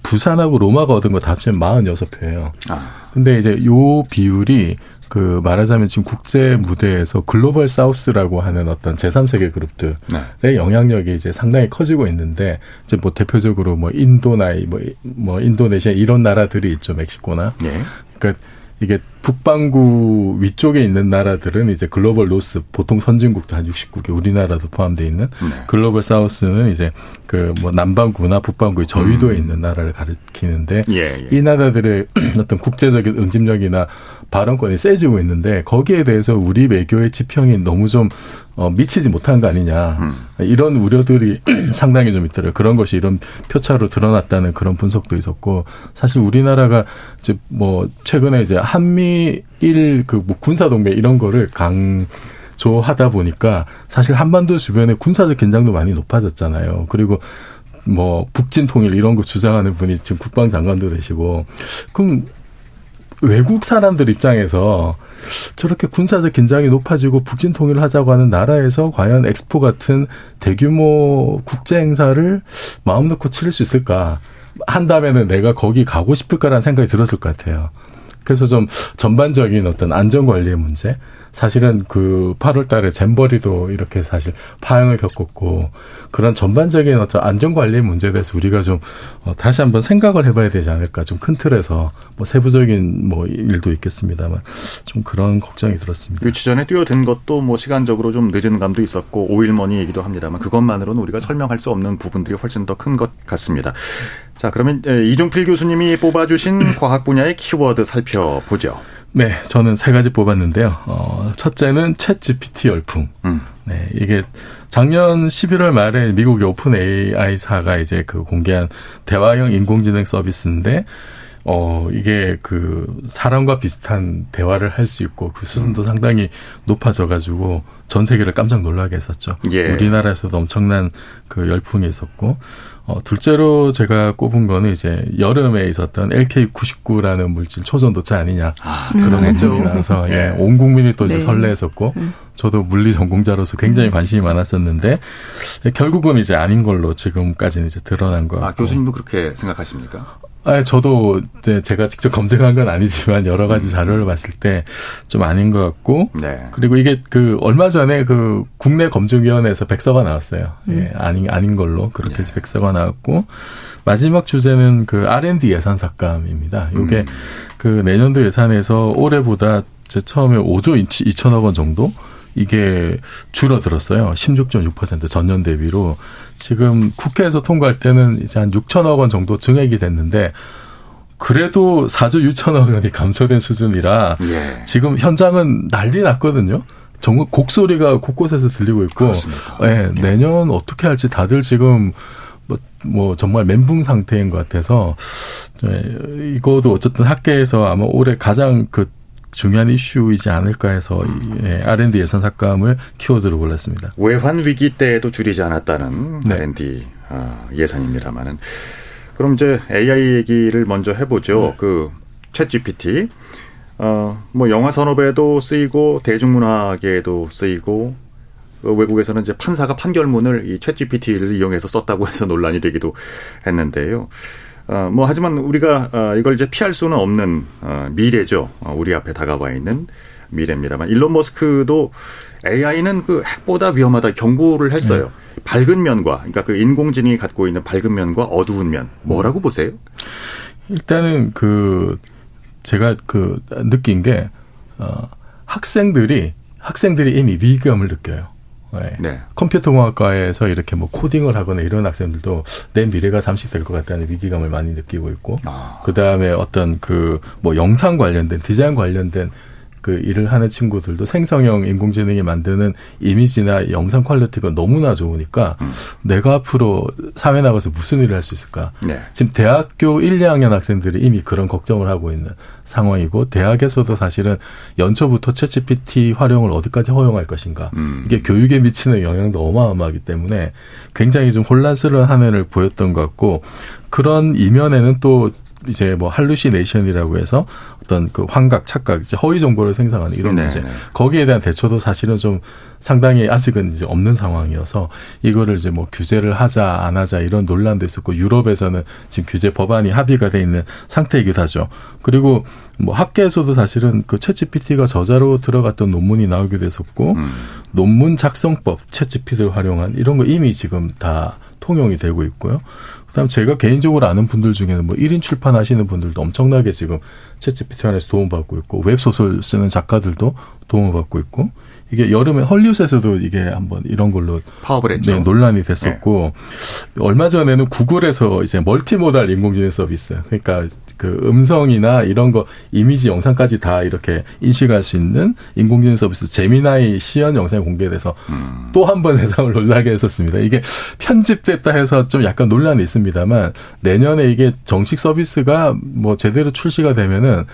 E: 부산하고 로마가 얻은 거 다 합치면 46표예요. 아. 근데 이제 요 비율이 그 말하자면 지금 국제 무대에서 글로벌 사우스라고 하는 어떤 제3세계 그룹들의 네. 영향력이 이제 상당히 커지고 있는데 이제 뭐 대표적으로 뭐 인도나 뭐, 뭐 인도네시아 이런 나라들이 있죠 멕시코나 네. 그러니까 이게 북반구 위쪽에 있는 나라들은 이제 글로벌 노스 보통 선진국도 한 60국에 우리나라도 포함되어 있는 네. 글로벌 사우스는 이제 그 뭐 남반구나 북반구의 저위도에 음. 있는 나라를 가리키는데 예, 예. 이 나라들의 어떤 국제적인 응집력이나 발언권이 세지고 있는데 거기에 대해서 우리 외교의 지평이 너무 좀 어, 미치지 못한 거 아니냐 음. 이런 우려들이 상당히 좀 있더라고요. 그런 것이 이런 표차로 드러났다는 그런 분석도 있었고 사실 우리나라가 이제 뭐 최근에 이제 한미일 그 뭐 군사 동맹 이런 거를 강 조하다 보니까 사실 한반도 주변에 군사적 긴장도 많이 높아졌잖아요. 그리고 뭐 북진 통일 이런 거 주장하는 분이 지금 국방장관도 되시고 그럼 외국 사람들 입장에서 저렇게 군사적 긴장이 높아지고 북진 통일을 하자고 하는 나라에서 과연 엑스포 같은 대규모 국제 행사를 마음 놓고 치를 수 있을까? 한다면은 내가 거기 가고 싶을까라는 생각이 들었을 것 같아요. 그래서 좀 전반적인 어떤 안전 관리의 문제, 사실은 그 8월 달에 잼버리도 이렇게 사실 파행을 겪었고 그런 전반적인 어떤 안전 관리 문제에 대해서 우리가 좀 어, 다시 한번 생각을 해봐야 되지 않을까 좀 큰 틀에서 뭐 세부적인 뭐 일도 있겠습니다만 좀 그런 걱정이 들었습니다.
B: 유치 전에 뛰어든 것도 뭐 시간적으로 좀 늦은 감도 있었고 오일머니 얘기도 합니다만 그것만으로는 우리가 설명할 수 없는 부분들이 훨씬 더 큰 것 같습니다. 자 그러면 이종필 교수님이 뽑아주신 과학 분야의 키워드 살펴보죠.
E: 네, 저는 세 가지 뽑았는데요. 어, 첫째는 챗 GPT 열풍. 음. 네, 이게 작년 11월 말에 미국의 오픈 AI사가 이제 그 공개한 대화형 인공지능 서비스인데, 어, 이게 그 사람과 비슷한 대화를 할 수 있고 그 수준도 음. 상당히 높아져가지고 전 세계를 깜짝 놀라게 했었죠. 예. 우리나라에서도 엄청난 그 열풍이 있었고, 어, 둘째로 제가 꼽은 거는 이제 여름에 있었던 LK99라는 물질 초전도체 아니냐. 아, 그런 행정이라서, 예, 온 국민이 또 이제 네. 설레했었고, 음. 저도 물리 전공자로서 굉장히 음. 관심이 많았었는데, 결국은 이제 아닌 걸로 지금까지는 이제 드러난 거.
B: 아, 교수님도 그렇게 생각하십니까?
E: 아, 저도 이제 제가 직접 검증한 건 아니지만 여러 가지 음. 자료를 봤을 때 좀 아닌 것 같고 네. 그리고 이게 그 얼마 전에 그 국내 검증위원회에서 백서가 나왔어요. 음. 예, 아닌 아닌 걸로 그렇게 네. 백서가 나왔고 마지막 주제는 그 R&D 예산 삭감입니다. 이게 음. 그 내년도 예산에서 올해보다 제 처음에 5조 2천억 원 정도 이게 줄어들었어요. 16.6% 전년 대비로 지금 국회에서 통과할 때는 이제 한 6천억 원 정도 증액이 됐는데 그래도 4조 6천억 원이 감소된 수준이라 예. 지금 현장은 난리 났거든요. 정말 곡소리가 곳곳에서 들리고 있고 예, 예, 내년 어떻게 할지 다들 지금 뭐, 뭐 정말 멘붕 상태인 것 같아서 예, 이거도 어쨌든 학계에서 아마 올해 가장 그 중요한 이슈이지 않을까 해서 예, R&D 예산 삭감을 키워드로 골랐습니다.
B: 외환 위기 때에도 줄이지 않았다는 네. R&D 어, 예산입니다만은 그럼 이제 AI 얘기를 먼저 해보죠. 네. 그챗 GPT 어뭐 영화 산업에도 쓰이고 대중문화계에도 쓰이고 그 외국에서는 이제 판사가 판결문을 이챗 GPT를 이용해서 썼다고 해서 논란이 되기도 했는데요. 어, 뭐 하지만 우리가 어, 이걸 이제 피할 수는 없는 어, 미래죠. 어, 우리 앞에 다가와 있는 미래입니다만 일론 머스크도 AI는 그 핵보다 위험하다 경고를 했어요. 네. 밝은 면과 그러니까 그 인공지능이 갖고 있는 밝은 면과 어두운 면 뭐라고 보세요?
E: 일단은 그 제가 그 느낀 게 어, 학생들이 학생들이 이미 위기감을 느껴요. 네. 네. 컴퓨터공학과에서 이렇게 뭐 코딩을 하거나 이런 학생들도 내 미래가 잠식될 것 같다는 위기감을 많이 느끼고 있고, 아. 그 다음에 어떤 그 뭐 영상 관련된 디자인 관련된 그 일을 하는 친구들도 생성형 인공지능이 만드는 이미지나 영상 퀄리티가 너무나 좋으니까 음. 내가 앞으로 사회 나가서 무슨 일을 할 수 있을까? 네. 지금 대학교 1, 2학년 학생들이 이미 그런 걱정을 하고 있는 상황이고 대학에서도 사실은 연초부터 챗GPT 활용을 어디까지 허용할 것인가? 음. 이게 교육에 미치는 영향도 어마어마하기 때문에 굉장히 좀 혼란스러운 한 해를 보였던 것 같고 그런 이면에는 또 이제 뭐 할루시네이션이라고 해서 어떤 그 환각, 착각, 이제 허위 정보를 생성하는 이런 네, 문제. 네. 거기에 대한 대처도 사실은 좀 상당히 아직은 이제 없는 상황이어서 이거를 이제 뭐 규제를 하자 안 하자 이런 논란도 있었고 유럽에서는 지금 규제 법안이 합의가 돼 있는 상태이기도 하죠. 그리고 뭐 학계에서도 사실은 그 챗GPT가 저자로 들어갔던 논문이 나오기도 했었고 음. 논문 작성법 챗GPT를 활용한 이런 거 이미 지금 다 통용이 되고 있고요. 그다음 제가 개인적으로 아는 분들 중에는 뭐 1인 출판하시는 분들도 엄청나게 지금 챗GPT 안에서 도움받고 있고 웹소설 쓰는 작가들도 도움을 받고 있고 이게 여름에 헐리우드에서도 이게 한번 이런 걸로
B: 파업을 했죠.
E: 네, 논란이 됐었고 네. 얼마 전에는 구글에서 이제 멀티모달 인공지능 서비스 그러니까 그 음성이나 이런 거 이미지 영상까지 다 이렇게 인식할 수 있는 인공지능 서비스 제미나이 시연 영상이 공개돼서 음. 또한 번 세상을 놀라게 했었습니다. 이게 편집됐다 해서 좀 약간 논란이 있습니다만 내년에 이게 정식 서비스가 뭐 제대로 출시가 되면은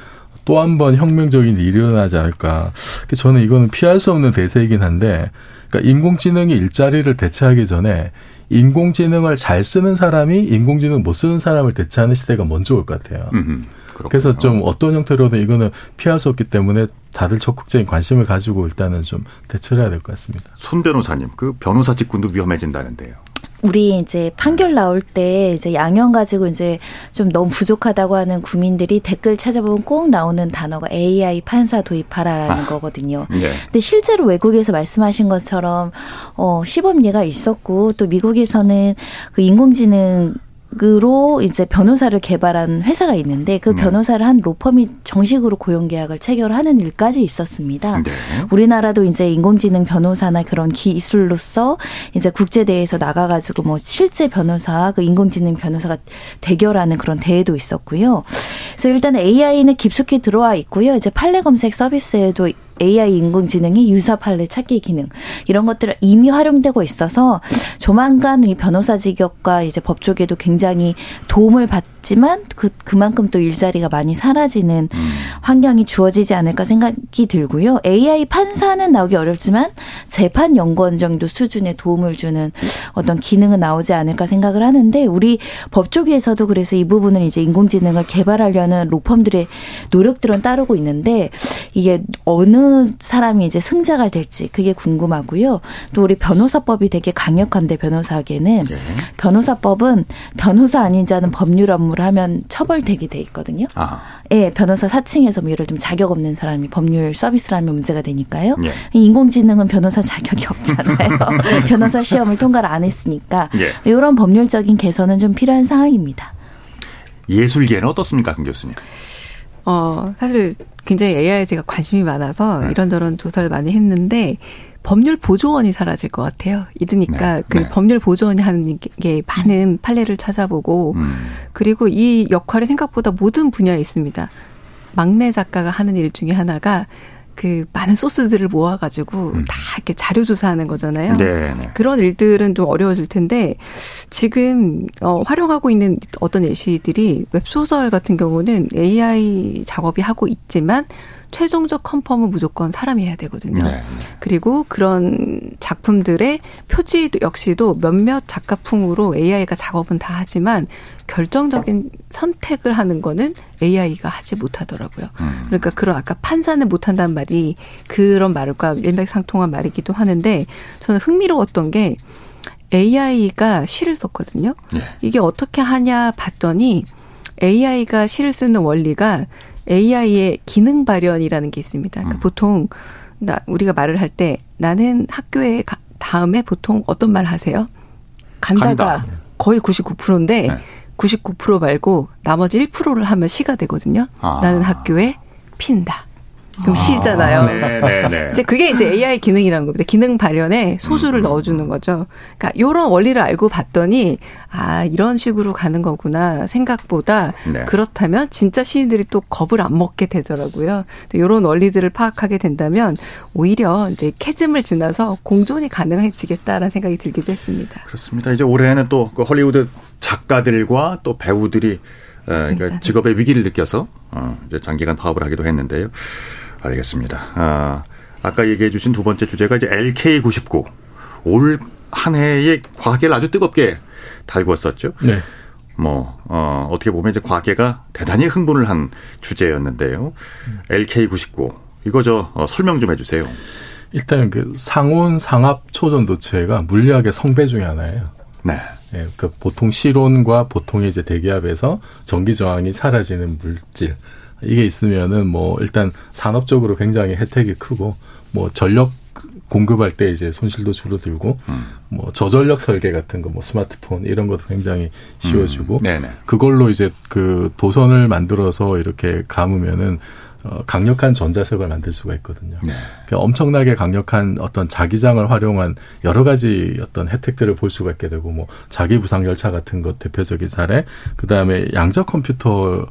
E: 또 한 번 혁명적인 일이 일어나지 않을까. 저는 이거는 피할 수 없는 대세이긴 한데, 그러니까 인공지능이 일자리를 대체하기 전에 인공지능을 잘 쓰는 사람이 인공지능 못 쓰는 사람을 대체하는 시대가 먼저 올 것 같아요. 음흠, 그래서 좀 어떤 형태로든 이거는 피할 수 없기 때문에 다들 적극적인 관심을 가지고 일단은 좀 대처를 해야 될 것 같습니다.
B: 손 변호사님, 그 변호사 직군도 위험해진다는데요.
D: 우리 이제 판결 나올 때 이제 양형 가지고 이제 좀 너무 부족하다고 하는 국민들이 댓글 찾아보면 꼭 나오는 단어가 AI 판사 도입하라라는 아, 거거든요. 네. 근데 실제로 외국에서 말씀하신 것처럼 어 시범 예가 있었고 또 미국에서는 그 인공지능 으로 이제 변호사를 개발한 회사가 있는데 그 네. 변호사를 한 로펌이 정식으로 고용 계약을 체결하는 일까지 있었습니다. 네. 우리나라도 이제 인공지능 변호사나 그런 기술로서 이제 국제 대회에서 나가 가지고 뭐 실제 변호사 그 인공지능 변호사가 대결하는 그런 대회도 있었고요. 그래서 일단 AI는 깊숙이 들어와 있고요. 이제 판례 검색 서비스에도 AI 인공지능이 유사 판례 찾기 기능 이런 것들을 이미 활용되고 있어서 조만간 이 변호사 직역과 이제 법조계도 굉장히 도움을 받지만 그 그만큼 또 일자리가 많이 사라지는 음. 환경이 주어지지 않을까 생각이 들고요. AI 판사는 나오기 어렵지만 재판 연구원 정도 수준의 도움을 주는 어떤 기능은 나오지 않을까 생각을 하는데 우리 법조계에서도 그래서 이 부분을 이제 인공지능을 개발하려는 로펌들의 노력들은 따르고 있는데 이게 어느 사람이 이제 승자가 될지 그게 궁금하고요. 또 우리 변호사법이 되게 강력한데 변호사에게는 네. 변호사법은 변호사 아닌 자는 법률 업무를 하면 처벌되게 돼 있거든요. 아. 예, 변호사 사칭에서 뭐 예를 들면 자격 없는 사람이 법률 서비스를 하면 문제가 되니까요. 예. 인공지능은 변호사 자격이 없잖아요. 변호사 시험을 통과를 안 했으니까 예. 이런 법률적인 개선은 좀 필요한 상황입니다.
B: 예술계는 어떻습니까, 강 교수님?
F: 어, 사실 굉장히 AI에 제가 관심이 많아서 네. 이런저런 조사를 많이 했는데 법률 보조원이 사라질 것 같아요. 이러니까 네. 그 네. 법률 보조원이 하는 게 많은 판례를 찾아보고 음. 그리고 이 역할이 생각보다 모든 분야에 있습니다. 막내 작가가 하는 일 중에 하나가 그 많은 소스들을 모아가지고 음. 다 이렇게 자료 조사하는 거잖아요. 네, 네. 그런 일들은 좀 어려워질 텐데 지금 어, 활용하고 있는 어떤 예시들이 웹 소설 같은 경우는 AI 작업이 하고 있지만 최종적 컨펌은 무조건 사람이 해야 되거든요. 네. 그리고 그런 작품들의 표지 역시도 몇몇 작가풍으로 AI가 작업은 다 하지만 결정적인 선택을 하는 거는 AI가 하지 못하더라고요. 음. 그러니까 그런 아까 판사는 못한다는 말이 그런 말과 일맥상통한 말이기도 하는데 저는 흥미로웠던 게 AI가 시를 썼거든요. 네. 이게 어떻게 하냐 봤더니 AI가 시를 쓰는 원리가 AI의 기능 발현이라는 게 있습니다. 그러니까 음. 보통 나 우리가 말을 할 때 나는 학교에 가, 다음에 보통 어떤 말 하세요? 간다가 간다. 거의 99%인데 네. 99% 말고 나머지 1%를 하면 시가 되거든요. 아. 나는 학교에 핀다. 그럼 시잖아요. 아, 네, 네, 네. 이제 그게 이제 AI 기능이라는 겁니다. 기능 발현에 소수를 음. 넣어주는 거죠. 그러니까 이런 원리를 알고 봤더니 아 이런 식으로 가는 거구나 생각보다 네. 그렇다면 진짜 시인들이 또 겁을 안 먹게 되더라고요. 이런 원리들을 파악하게 된다면 오히려 이제 캐즘을 지나서 공존이 가능해지겠다라는 생각이 들기도 했습니다.
B: 그렇습니다. 이제 올해는 또 그 헐리우드 작가들과 또 배우들이 그러니까 직업의 위기를 느껴서 어, 이제 장기간 파업을 하기도 했는데요. 알겠습니다. 아, 아까 얘기해 주신 두 번째 주제가 이제 LK99. 올 한 해에 과학계를 아주 뜨겁게 달구었었죠. 네. 뭐, 어, 어떻게 보면 이제 과학계가 대단히 흥분을 한 주제였는데요. LK99. 이거 저 어, 설명 좀 해주세요.
E: 일단 그 상온 상압 초전도체가 물리학의 성배 중에 하나예요. 네. 예, 그 보통 실온과 보통의 이제 대기압에서 전기 저항이 사라지는 물질. 이게 있으면은 뭐 일단 산업적으로 굉장히 혜택이 크고 뭐 전력 공급할 때 이제 손실도 줄어들고 음. 뭐 저전력 설계 같은 거 뭐 스마트폰 이런 것도 굉장히 쉬워지고 음. 그걸로 이제 그 도선을 만들어서 이렇게 감으면은 어, 강력한 전자석을 만들 수가 있거든요.
B: 네.
E: 그러니까 엄청나게 강력한 어떤 자기장을 활용한 여러 가지 어떤 혜택들을 볼 수가 있게 되고 뭐 자기 부상 열차 같은 것 대표적인 사례, 그 다음에 양자 컴퓨터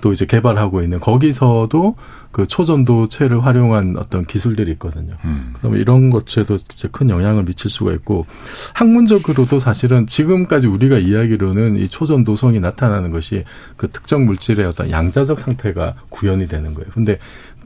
E: 또 이제 개발하고 있는 거기서도 그 초전도체를 활용한 어떤 기술들이 있거든요.
B: 음.
E: 그러면 이런 것에도 이제 큰 영향을 미칠 수가 있고 학문적으로도 사실은 지금까지 우리가 이야기로는 이 초전도성이 나타나는 것이 그 특정 물질의 어떤 양자적 상태가 구현이 되는 거예요. 근데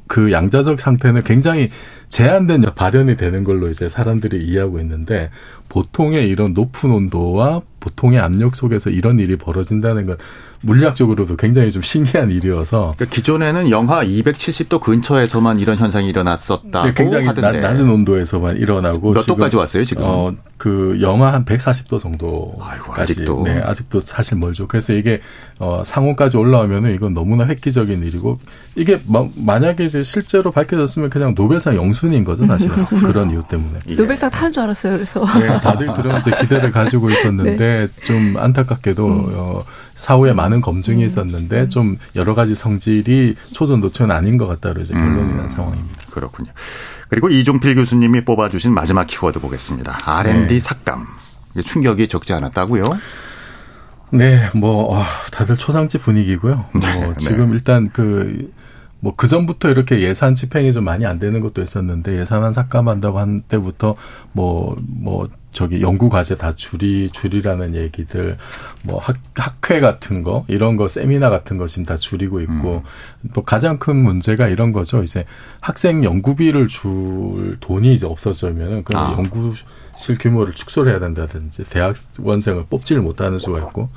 E: 그 양자적 상태는 굉장히 제한된 발현이 되는 걸로 이제 사람들이 이해하고 있는데 보통의 이런 높은 온도와 보통의 압력 속에서 이런 일이 벌어진다는 건 물리학적으로도 굉장히 좀 신기한 일이어서
B: 그러니까 기존에는 영하 270도 근처에서만 이런 현상이 일어났었다고
E: 네, 굉장히
B: 하던데
E: 나, 낮은 온도에서만 일어나고
B: 몇 도까지 왔어요 지금?
E: 어, 그 영하 한 140도 정도까지
B: 아이고, 아직도.
E: 네, 아직도 사실 멀죠. 그래서 이게 어 상온까지 올라오면은 이건 너무나 획기적인 일이고 이게 마, 만약에 이제 실제로 밝혀졌으면 그냥 노벨상 영 순인 거죠, 사실. 그런 이유 때문에.
F: 노벨상 타는 줄 알았어요. 그래서
E: 네, 다들 그런 이제 기대를 가지고 있었는데 좀 안타깝게도 어, 사후에 많은 검증이 있었는데 좀 여러 가지 성질이 초전 노체는 아닌 것 같다로 이제 결론이 난 상황입니다.
B: 그렇군요. 그리고 이종필 교수님이 뽑아주신 마지막 키워드 보겠습니다. R&D
E: 네.
B: 삭감. 충격이 적지 않았다고요?
E: 네, 뭐 어, 다들 초상집 분위기고요.
B: 네,
E: 뭐
B: 네.
E: 지금 일단 그 뭐 그 전부터 이렇게 예산 집행이 좀 많이 안 되는 것도 있었는데 예산안 삭감한다고 한 때부터 뭐뭐 저기 연구 과제 다 줄이 줄이라는 얘기들 뭐 학, 학회 같은 거 이런 거 세미나 같은 거 지금 다 줄이고 있고 또 가장 큰 문제가 이런 거죠. 이제 학생 연구비를 줄 돈이 이제 없어지면은 그럼
B: 아.
E: 연구실 규모를 축소를 해야 된다든지 대학원생을 뽑지를 못하는 수가 있고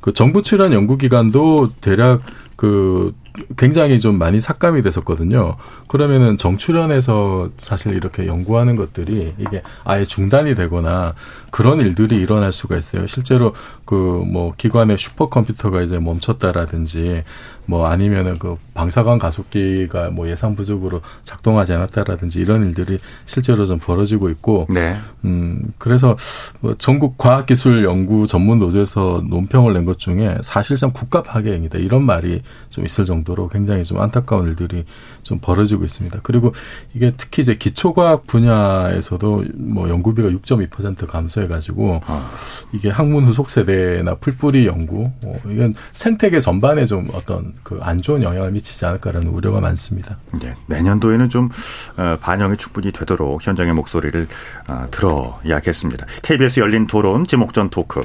E: 그 정부 출연 연구기관도 대략 그 굉장히 좀 많이 삭감이 됐었거든요. 그러면은 정출연에서 사실 이렇게 연구하는 것들이 이게 아예 중단이 되거나 그런 일들이 일어날 수가 있어요. 실제로 그 뭐 기관의 슈퍼컴퓨터가 이제 멈췄다라든지 뭐 아니면은 그 방사관 가속기가 뭐 예산 부족으로 작동하지 않았다라든지 이런 일들이 실제로 좀 벌어지고 있고
B: 네.
E: 음, 그래서 뭐 전국 과학기술 연구 전문 노조에서 논평을 낸 것 중에 사실상 국가 파괴행위다 이런 말이 좀 있을 정도로 굉장히 좀 안타까운 일들이 좀 벌어지고 있습니다. 그리고 이게 특히 이제 기초과학 분야에서도 뭐 연구비가 6.2% 감소해 가지고
B: 아.
E: 이게 학문 후속 세대나 풀뿌리 연구 어, 이건 생태계 전반에 좀 어떤 그 안 좋은 영향을 미치지 않을까라는 우려가 많습니다.
B: 이제 내년도에는 좀 어, 반영이 충분히 되도록 현장의 목소리를 어, 들어야겠습니다. KBS 열린 토론 지목전 토크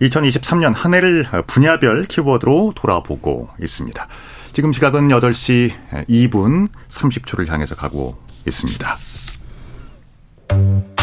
B: 2023년 한 해를 분야별 키워드로 돌아보고 있습니다. 지금 시각은 8시 2분 30초를 향해서 가고 있습니다.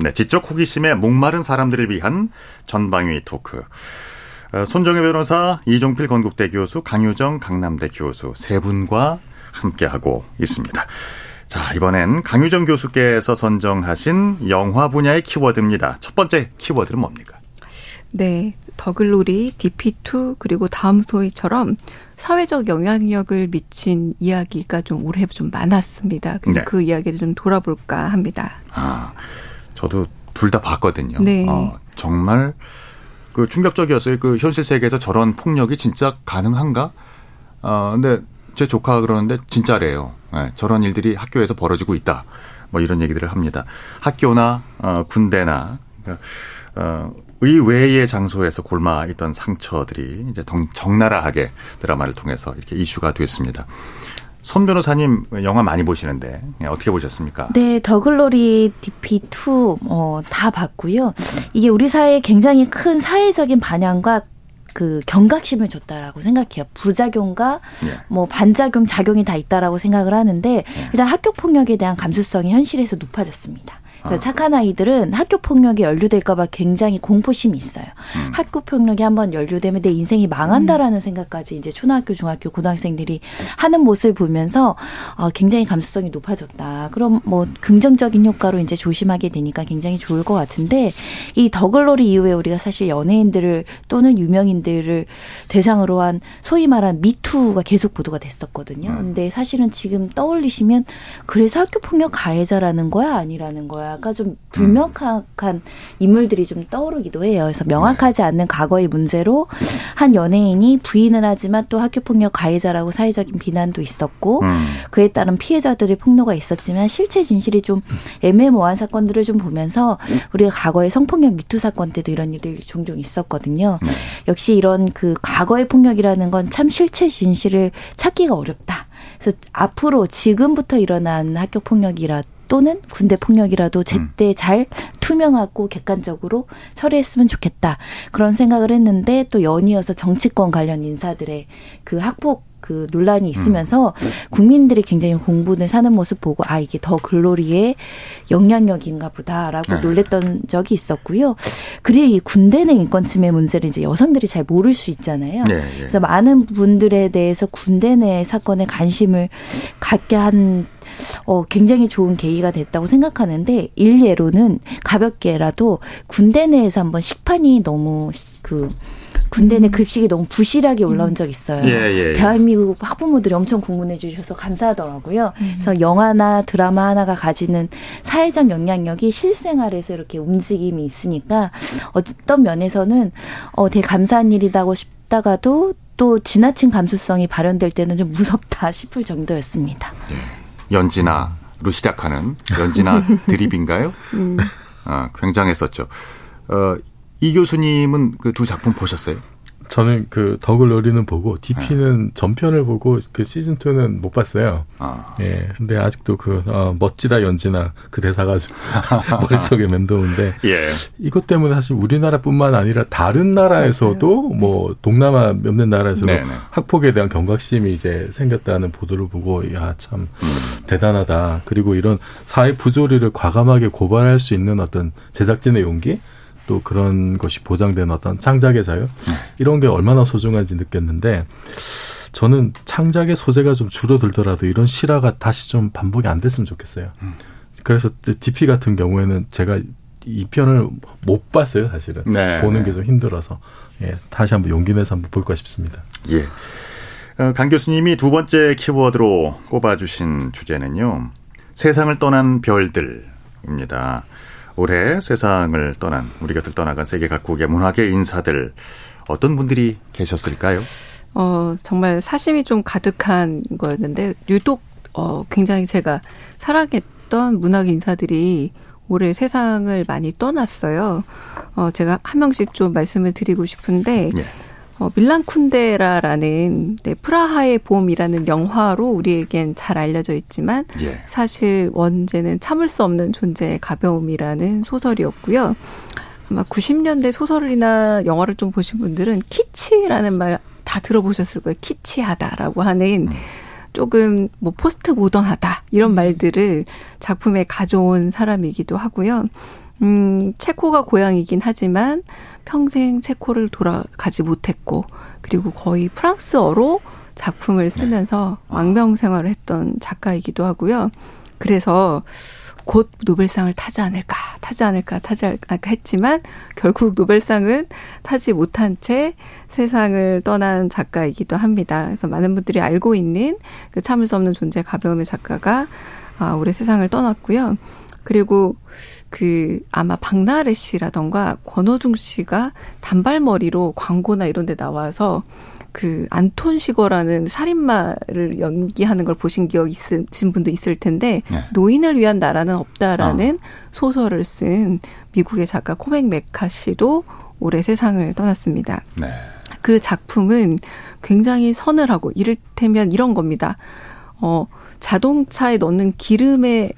B: 네, 지적 호기심에 목마른 사람들을 위한 전방위 토크. 어, 손정혜 변호사, 이종필 건국대 교수, 강유정 강남대 교수 세 분과 함께하고 있습니다. 자, 이번엔 강유정 교수께서 선정하신 영화 분야의 키워드입니다. 첫 번째 키워드는 뭡니까?
F: 네, 더글로리, DP2 그리고 다음 소위처럼 사회적 영향력을 미친 이야기가 좀 올해 좀 많았습니다. 그래서
B: 네.
F: 그 이야기를 좀 돌아볼까 합니다.
B: 아, 저도 둘 다 봤거든요.
F: 네.
B: 어, 정말 그 충격적이었어요. 그 현실 세계에서 저런 폭력이 진짜 가능한가? 어, 근데 제 조카가 그러는데 진짜래요. 예, 저런 일들이 학교에서 벌어지고 있다. 뭐 이런 얘기들을 합니다. 학교나 어, 군대나 그러니까, 어, 의외의 장소에서 곪아 있던 상처들이 이제 덩- 적나라하게 드라마를 통해서 이렇게 이슈가 됐습니다. 손 변호사님 영화 많이 보시는데 예, 어떻게 보셨습니까?
D: 네, 더글로리 DP2 어, 다 봤고요. 이게 우리 사회에 굉장히 큰 사회적인 반향과 그 경각심을 줬다라고 생각해요. 부작용과
B: 예.
D: 뭐 반작용, 작용이 다 있다라고 생각을 하는데 일단 학교 폭력에 대한 감수성이 현실에서 높아졌습니다. 어. 착한 아이들은 학교 폭력에 연루될까봐 굉장히 공포심이 있어요. 음. 학교 폭력이 한번 연루되면 내 인생이 망한다라는 음. 생각까지 이제 초등학교, 중학교, 고등학생들이 하는 모습을 보면서 어, 굉장히 감수성이 높아졌다. 그럼 뭐 긍정적인 효과로 이제 조심하게 되니까 굉장히 좋을 것 같은데 이 더글로리 이후에 우리가 사실 연예인들을 또는 유명인들을 대상으로 한 소위 말한 미투가 계속 보도가 됐었거든요. 음. 근데 사실은 지금 떠올리시면 그래서 학교 폭력 가해자라는 거야 아니라는 거야 가 좀 불명확한 인물들이 좀 떠오르기도 해요. 그래서 명확하지 않는 과거의 문제로 한 연예인이 부인을 하지만 또 학교 폭력 가해자라고 사회적인 비난도 있었고 음. 그에 따른 피해자들의 폭로가 있었지만 실체 진실이 좀 애매모호한 사건들을 좀 보면서 우리가 과거의 성폭력 미투 사건 때도 이런 일이 종종 있었거든요. 네. 역시 이런 그 과거의 폭력이라는 건 참 실체 진실을 찾기가 어렵다. 그래서 앞으로 지금부터 일어난 학교 폭력이라 또는 군대 폭력이라도 제때 음. 잘 투명하고 객관적으로 처리했으면 좋겠다. 그런 생각을 했는데 또 연이어서 정치권 관련 인사들의 그 학폭 그 논란이 있으면서 음. 국민들이 굉장히 공분을 사는 모습 보고 아 이게 더 글로리의 영향력인가 보다라고 네. 놀랬던 적이 있었고요. 그리고 이 군대 내 인권 침해 문제를 이제 여성들이 잘 모를 수 있잖아요. 네, 네. 그래서 많은 분들에 대해서 군대 내 사건에 관심을 갖게 한 어, 굉장히 좋은 계기가 됐다고 생각하는데 일례로는 가볍게라도 군대 내에서 한번 식판이 너무 그 군대 내 음. 급식이 너무 부실하게 올라온 적 있어요. 예, 예, 예. 대한민국 학부모들이 엄청 공문해 주셔서 감사하더라고요. 음. 그래서 영화나 드라마 하나가 가지는 사회적 영향력이 실생활에서 이렇게 움직임이 있으니까 어떤 면에서는 어 되게 감사한 일이다고 싶다가도 또 지나친 감수성이 발현될 때는 좀 무섭다 싶을 정도였습니다.
B: 예. 연진아로 시작하는 연진아 드립인가요? 음. 아, 굉장했었죠. 어, 이 교수님은 그 두 작품 보셨어요?
E: 저는 그 덕을 노리는 보고 DP는 네. 전편을 보고 그 시즌 2는 못 봤어요. 아. 예. 근데 아직도 그 어, 멋지다 연지나 그 대사가 머릿속에 맴도는데 예. 이것 때문에 사실 우리나라뿐만 아니라 다른 나라에서도 뭐 동남아 몇몇 나라에서도 네네. 학폭에 대한 경각심이 이제 생겼다는 보도를 보고 야참 음. 대단하다. 그리고 이런 사회 부조리를 과감하게 고발할 수 있는 어떤 제작진의 용기 또 그런 것이 보장된 어떤 창작의 자유 네. 이런 게 얼마나 소중한지 느꼈는데 저는 창작의 소재가 좀 줄어들더라도 이런 실화가 다시 좀 반복이 안 됐으면 좋겠어요. 음. 그래서 DP 같은 경우에는 제가 이 편을 못 봤어요, 사실은. 네, 보는 네. 게좀 힘들어서. 예, 다시 한번 용기 내서 한번 볼까 싶습니다.
B: 예. 어, 강 교수님이 두 번째 키워드로 꼽아주신 주제는요. 세상을 떠난 별들입니다. 올해 세상을 떠난 우리 곁을 떠나간 세계 각국의 문화계 인사들 어떤 분들이 계셨을까요?
F: 어 정말 사심이 좀 가득한 거였는데 유독 어 굉장히 제가 사랑했던 문학 인사들이 올해 세상을 많이 떠났어요. 어 제가 한 명씩 좀 말씀을 드리고 싶은데 예. 어, 밀란 쿤데라라는 네, 프라하의 봄이라는 영화로 우리에겐 잘 알려져 있지만 예. 사실 원제는 참을 수 없는 존재의 가벼움이라는 소설이었고요. 아마 90년대 소설이나 영화를 좀 보신 분들은 키치라는 말 다 들어보셨을 거예요. 키치하다라고 하는 음. 조금 뭐 포스트 모던하다 이런 음. 말들을 작품에 가져온 사람이기도 하고요. 음, 체코가 고향이긴 하지만 평생 체코를 돌아가지 못했고 그리고 거의 프랑스어로 작품을 쓰면서 네. 왕명 생활을 했던 작가이기도 하고요. 그래서 곧 노벨상을 타지 않을까, 타지 않을까, 타지 않을까 했지만 결국 노벨상은 타지 못한 채 세상을 떠난 작가이기도 합니다. 그래서 많은 분들이 알고 있는 그 참을 수 없는 존재 가벼움의 작가가 아, 올해 세상을 떠났고요. 그리고 그 아마 박나래 씨라던가 권호중 씨가 단발머리로 광고나 이런 데 나와서 그 안톤 시거라는 살인마를 연기하는 걸 보신 기억 있으신 분도 있을 텐데 네. 노인을 위한 나라는 없다라는 어. 소설을 쓴 미국의 작가 코맥 메카 씨도 올해 세상을 떠났습니다. 네. 그 작품은 굉장히 서늘하고 이를테면 이런 겁니다. 어, 자동차에 넣는 기름의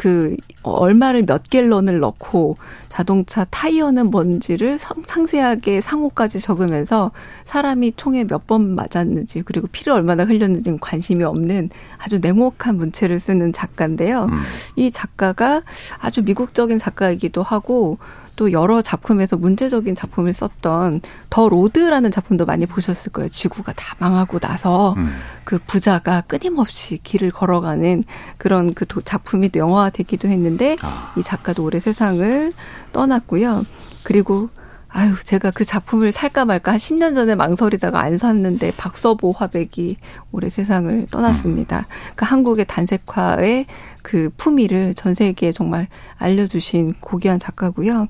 F: 그 얼마를 몇 갤런을 넣고 자동차 타이어는 뭔지를 상세하게 상호까지 적으면서 사람이 총에 몇 번 맞았는지 그리고 피를 얼마나 흘렸는지 관심이 없는 아주 냉혹한 문체를 쓰는 작가인데요. 음. 이 작가가 아주 미국적인 작가이기도 하고 또 여러 작품에서 문제적인 작품을 썼던 더 로드라는 작품도 많이 보셨을 거예요. 지구가 다 망하고 나서 음. 그 부자가 끊임없이 길을 걸어가는 그런 그 작품이 또 영화화되기도 했는데 아. 이 작가도 올해 세상을 떠났고요. 그리고 아유, 제가 그 작품을 살까 말까 한 10년 전에 망설이다가 안 샀는데 박서보 화백이 올해 세상을 떠났습니다. 그 한국의 단색화의 그 품위를 전 세계에 정말 알려주신 고귀한 작가고요.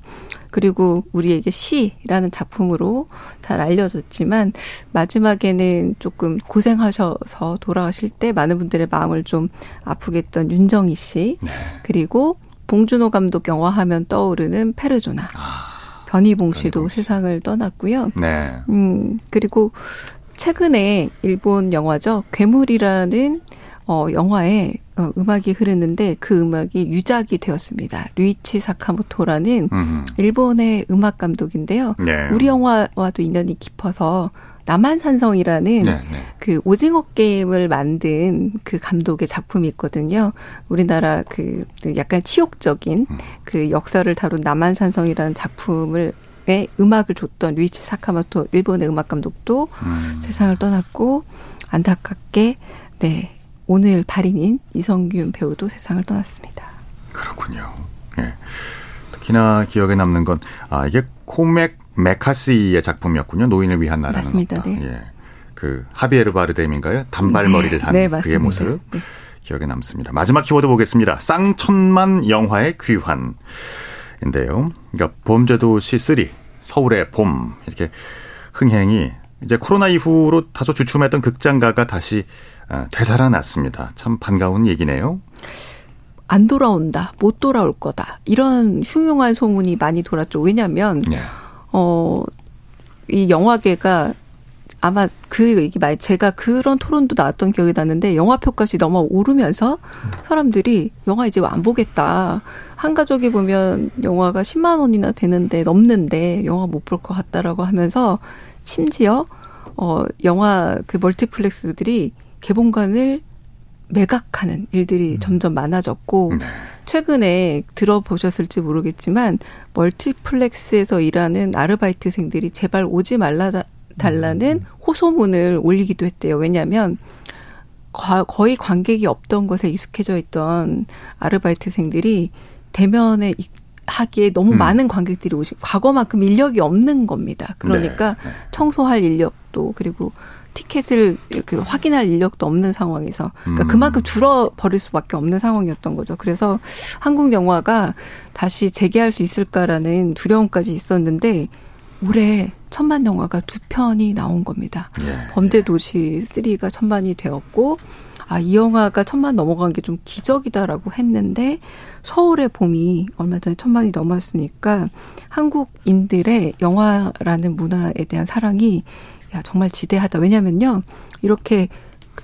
F: 그리고 우리에게 시라는 작품으로 잘 알려졌지만 마지막에는 조금 고생하셔서 돌아가실 때 많은 분들의 마음을 좀 아프게 했던 윤정희 씨. 네. 그리고 봉준호 감독 영화하면 떠오르는 페르조나. 아. 변희봉 씨도 씨. 세상을 떠났고요. 네. 음, 그리고 최근에 일본 영화죠. 괴물이라는 어, 영화에 어, 음악이 흐르는데 그 음악이 유작이 되었습니다. 류이치 사카모토라는 음흠. 일본의 음악 감독인데요. 네. 우리 영화와도 인연이 깊어서 남한산성이라는 네, 네. 그 오징어 게임을 만든 그 감독의 작품이 있거든요. 우리나라 그 약간 치욕적인 음. 그 역사를 다룬 남한산성이라는 작품을 의 음악을 줬던 루이치 사카모토 일본의 음악 감독도 음. 세상을 떠났고 안타깝게 네 오늘 발인인 이성균 배우도 세상을 떠났습니다.
B: 그렇군요. 예. 특히나 기억에 남는 건 아 이게 코맥 메카시의 작품이었군요. 노인을 위한 나라는 맞습니다. 없다. 네. 예. 그 하비에르 바르뎀인가요? 단발머리를 네. 한 네, 그의 모습 네. 기억에 남습니다. 마지막 키워드 보겠습니다. 쌍천만 영화의 귀환인데요. 그러니까 범죄도시 3 서울의 봄 이렇게 흥행이 이제 코로나 이후로 다소 주춤했던 극장가가 다시 어, 되살아났습니다. 참 반가운 얘기네요.
F: 안 돌아온다, 못 돌아올 거다. 이런 흉흉한 소문이 많이 돌았죠. 왜냐하면 네. 어, 이 영화계가 아마 그 얘기 말 제가 그런 토론도 나왔던 기억이 나는데 영화 표값이 너무 오르면서 사람들이 영화 이제 안 보겠다. 한 가족이 보면 영화가 10만 원이나 되는데 넘는데 영화 못 볼 것 같다라고 하면서 심지어 어 영화 그 멀티플렉스들이 개봉관을 매각하는 일들이 음. 점점 많아졌고 네. 최근에 들어보셨을지 모르겠지만 멀티플렉스에서 일하는 아르바이트생들이 제발 오지 말라 달라는 음. 호소문을 올리기도 했대요. 왜냐하면 거의 관객이 없던 것에 익숙해져 있던 아르바이트생들이 대면에 하기에 너무 음. 많은 관객들이 오시 과거만큼 인력이 없는 겁니다. 그러니까 네. 네. 청소할 인력도 그리고 티켓을 이렇게 확인할 인력도 없는 상황에서 그러니까 음. 그만큼 줄어 버릴 수밖에 없는 상황이었던 거죠. 그래서 한국 영화가 다시 재개할 수 있을까라는 두려움까지 있었는데 올해 천만 영화가 두 편이 나온 겁니다. 예. 범죄 도시 3가 천만이 되었고 아, 이 영화가 천만 넘어간 게 좀 기적이다라고 했는데 서울의 봄이 얼마 전에 천만이 넘었으니까 한국인들의 영화라는 문화에 대한 사랑이 야, 정말 지대하다. 왜냐면요. 이렇게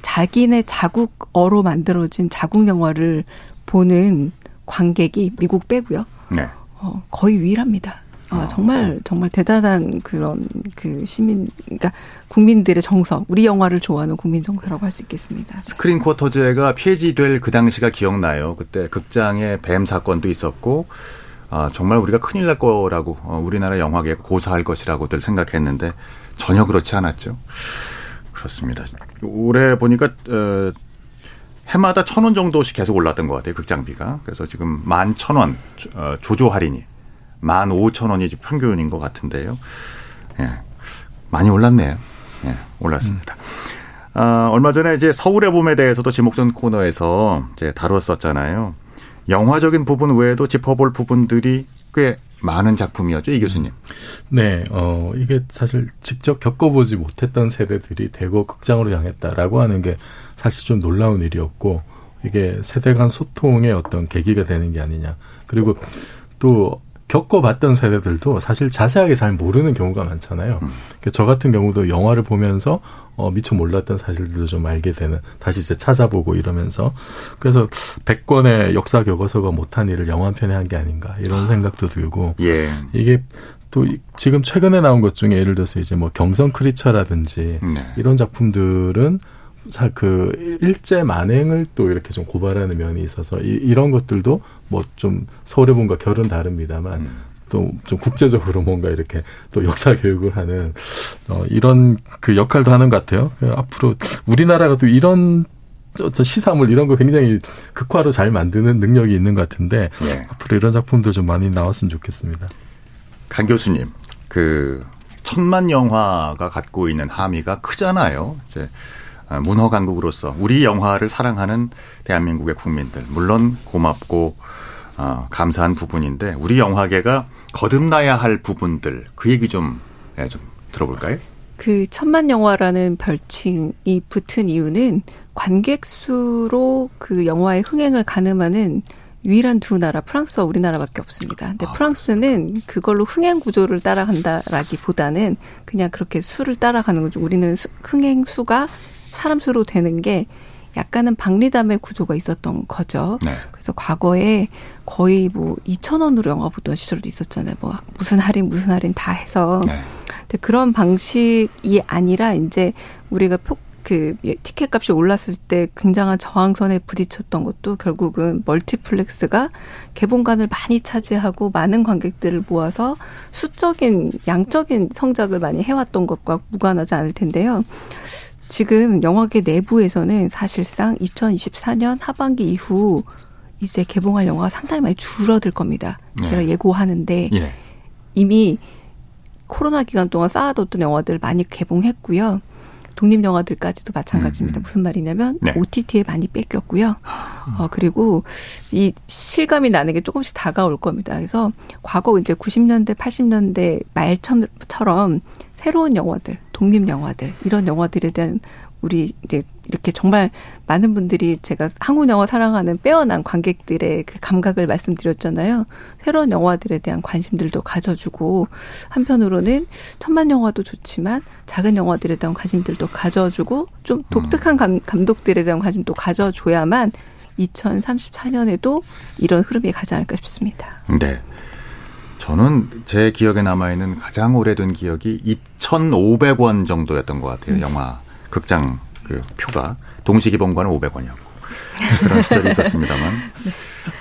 F: 자기네 자국어로 만들어진 자국 영화를 보는 관객이 미국 빼고요. 네. 어, 거의 유일합니다. 아, 정말 정말 대단한 그런 그 시민 그러니까 국민들의 정서, 우리 영화를 좋아하는 국민 정서라고 할 수 있겠습니다.
B: 스크린 쿼터제가 폐지될 그 당시가 기억나요. 그때 극장에 뱀 사건도 있었고 아, 정말 우리가 큰일 날 거라고 어, 우리나라 영화계에 고사할 것이라고들 생각했는데 전혀 그렇지 않았죠. 그렇습니다. 올해 보니까 어, 해마다 천 원 정도씩 계속 올랐던 것 같아요. 극장비가. 그래서 지금 만 천원 어, 조조 할인이 만 오천 원이 평균인 것 같은데요. 예. 많이 올랐네요. 예, 올랐습니다. 음. 아, 얼마 전에 이제 서울의 봄에 대해서도 지목전 코너에서 이제 다뤘었잖아요. 영화적인 부분 외에도 짚어볼 부분들이 꽤 많은 작품이었죠, 이 교수님.
E: 네, 어, 이게 사실 직접 겪어보지 못했던 세대들이 대거 극장으로 향했다라고 하는 게 사실 좀 놀라운 일이었고, 이게 세대 간 소통의 어떤 계기가 되는 게 아니냐. 그리고 또 겪어봤던 세대들도 사실 자세하게 잘 모르는 경우가 많잖아요. 음. 그러니까 저 같은 경우도 영화를 보면서 어, 미처 몰랐던 사실들도 좀 알게 되는, 다시 이제 찾아보고 이러면서. 그래서 100권의 역사 교과서가 못한 일을 영화 한 편에 한 게 아닌가, 이런 아. 생각도 들고. 예. 이게 또 지금 최근에 나온 것 중에 예를 들어서 이제 뭐 경성 크리처라든지 네. 이런 작품들은 그 일제 만행을 또 이렇게 좀 고발하는 면이 있어서 이, 런 것들도 뭐 좀 서울의 본과 결은 다릅니다만 음. 또 좀 국제적으로 뭔가 이렇게 또 역사 교육을 하는 어 이런 그 역할도 하는 것 같아요. 앞으로 우리나라가 또 이런 저 시사물 이런 거 굉장히 극화로 잘 만드는 능력이 있는 것 같은데 네. 앞으로 이런 작품들 좀 많이 나왔으면 좋겠습니다.
B: 강 교수님, 그 천만 영화가 갖고 있는 함의가 크잖아요. 이제 아, 문화 강국으로서 우리 영화를 사랑하는 대한민국의 국민들 물론 고맙고 어, 감사한 부분인데 우리 영화계가 거듭나야 할 부분들 그 얘기 좀, 예, 좀 들어볼까요?
F: 그 천만 영화라는 별칭이 붙은 이유는 관객 수로 그 영화의 흥행을 가늠하는 유일한 두 나라 프랑스와 우리나라밖에 없습니다. 근데 아, 프랑스는 그걸로 흥행 구조를 따라간다라기보다는 그냥 그렇게 수를 따라가는 거죠. 우리는 흥행 수가 사람 수로 되는 게 약간은 박리담의 구조가 있었던 거죠. 네. 그래서 과거에 거의 뭐 2천 원으로 영화 보던 시절도 있었잖아요. 뭐 무슨 할인 무슨 할인 다 해서. 네. 근데 그런 방식이 아니라 이제 우리가 표, 그 티켓 값이 올랐을 때 굉장한 저항선에 부딪혔던 것도 결국은 멀티플렉스가 개봉관을 많이 차지하고 많은 관객들을 모아서 수적인 양적인 성장을 많이 해왔던 것과 무관하지 않을 텐데요. 지금 영화계 내부에서는 사실상 2024년 하반기 이후 이제 개봉할 영화가 상당히 많이 줄어들 겁니다. 네. 제가 예고하는데 예. 이미 코로나 기간 동안 쌓아뒀던 영화들 많이 개봉했고요. 독립 영화들까지도 마찬가지입니다. 음. 무슨 말이냐면 네. OTT에 많이 뺏겼고요. 어 그리고 이 실감이 나는 게 조금씩 다가올 겁니다. 그래서 과거 이제 90년대, 80년대 말처럼 새로운 영화들, 독립 영화들 이런 영화들에 대한 우리 이제 이렇게 정말 많은 분들이 제가 한국 영화 사랑하는 빼어난 관객들의 그 감각을 말씀드렸잖아요. 새로운 영화들에 대한 관심들도 가져주고 한편으로는 천만 영화도 좋지만 작은 영화들에 대한 관심들도 가져주고 좀 독특한 감, 감독들에 대한 관심도 가져줘야만 2034년에도 이런 흐름이 가지 않을까 싶습니다.
B: 네. 저는 제 기억에 남아있는 가장 오래된 기억이 2,500원 정도였던 것 같아요. 음. 영화, 극장 그 표가. 동시 기본관은 500원이었고. 그런 시절이 있었습니다만. 네.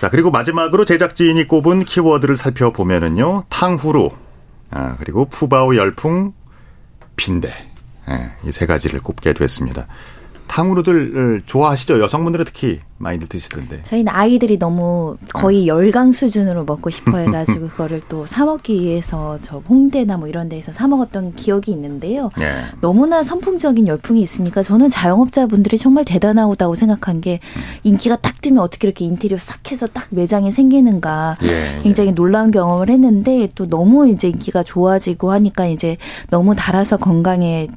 B: 자, 그리고 마지막으로 제작진이 꼽은 키워드를 살펴보면은요. 탕후루, 아, 그리고 푸바오 열풍, 빈대. 예, 이 세 가지를 꼽게 됐습니다. 탕후루들 좋아하시죠? 여성분들은 특히 많이들 드시던데.
D: 저희는 아이들이 너무 거의 네. 열강 수준으로 먹고 싶어 해가지고 그거를 또 사 먹기 위해서 저 홍대나 뭐 이런 데서 사 먹었던 기억이 있는데요. 네. 너무나 선풍적인 열풍이 있으니까 저는 자영업자분들이 정말 대단하다고 생각한 게 음. 인기가 딱 뜨면 어떻게 이렇게 인테리어 싹 해서 딱 매장이 생기는가 예, 굉장히 예. 놀라운 경험을 했는데 또 너무 이제 인기가 좋아지고 하니까 이제 너무 달아서 건강에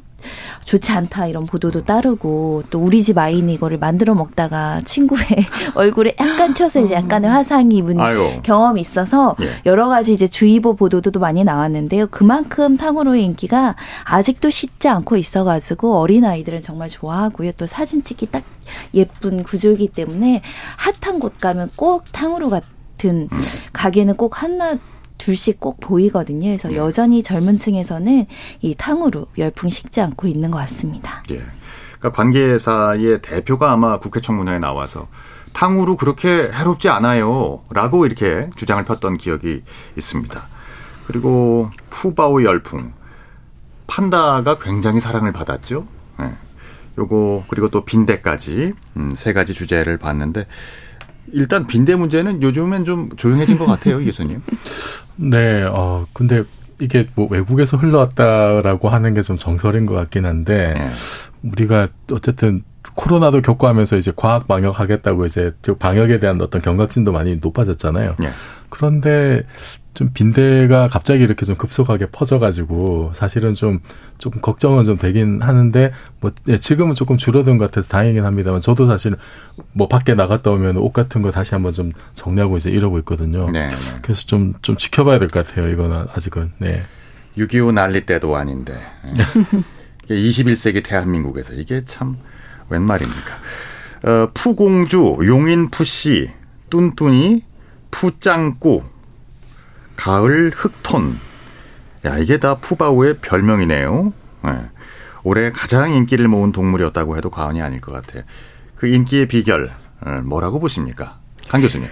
D: 좋지 않다 이런 보도도 따르고 또 우리 집 아이는 이거를 만들어 먹다가 친구의 얼굴에 약간 튀어서 이제 약간의 화상이 입은 아유. 경험이 있어서 예. 여러 가지 이제 주의보 보도도 많이 나왔는데요. 그만큼 탕후루의 인기가 아직도 식지 않고 있어가지고 어린 아이들은 정말 좋아하고요. 또 사진 찍기 딱 예쁜 구조이기 때문에 핫한 곳 가면 꼭 탕후루 같은 음. 가게는 꼭 하나 둘씩 꼭 보이거든요. 그래서 네. 여전히 젊은 층에서는 이 탕후루 열풍 식지 않고 있는 것 같습니다.
B: 예. 그러니까 관계사의 대표가 아마 국회 청문회에 나와서 탕후루 그렇게 해롭지 않아요. 라고 이렇게 주장을 폈던 기억이 있습니다. 그리고 푸바오 열풍. 판다가 굉장히 사랑을 받았죠. 네. 요거, 그리고 또 빈대까지, 음, 세 가지 주제를 봤는데, 일단 빈대 문제는 요즘엔 좀 조용해진 것 같아요, 교수님.
E: 네, 어, 근데 이게 뭐 외국에서 흘러왔다라고 하는 게 좀 정설인 것 같긴 한데, 네. 우리가 어쨌든 코로나도 겪고 하면서 이제 과학 방역하겠다고 이제 방역에 대한 어떤 경각심도 많이 높아졌잖아요. 네. 그런데 좀 빈대가 갑자기 이렇게 좀 급속하게 퍼져가지고 사실은 좀 조금 걱정은 좀 되긴 하는데 뭐 예, 지금은 조금 줄어든 것 같아서 다행이긴 합니다만 저도 사실 뭐 밖에 나갔다 오면 옷 같은 거 다시 한번 좀 정리하고 이제 이러고 있거든요.
B: 네.
E: 그래서 좀좀 지켜봐야 될 것 같아요. 이거는 아직은. 네.
B: 6.25 난리 때도 아닌데. 예. 21세기 대한민국에서 이게 참 웬 말입니까? 어, 푸공주, 용인 푸씨, 뚠뚠이, 푸짱꾸, 가을 흑톤. 야, 이게 다 푸바오의 별명이네요. 네. 올해 가장 인기를 모은 동물이었다고 해도 과언이 아닐 것 같아요. 그 인기의 비결, 어, 뭐라고 보십니까? 한 교수님.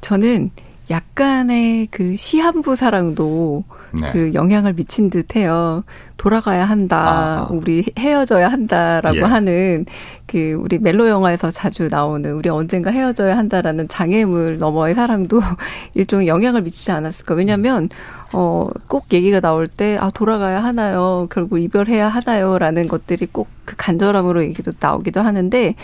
F: 저는 약간의 그 시한부 사랑도 네. 그 영향을 미친 듯해요. 돌아가야 한다, 아하. 우리 헤어져야 한다라고 예. 하는 그 우리 멜로 영화에서 자주 나오는 우리 언젠가 헤어져야 한다라는 장애물 너머의 사랑도 일종의 영향을 미치지 않았을까. 왜냐하면 어꼭 얘기가 나올 때 아 돌아가야 하나요, 결국 이별해야 하나요라는 것들이 꼭 그 간절함으로 얘기도 나오기도 하는데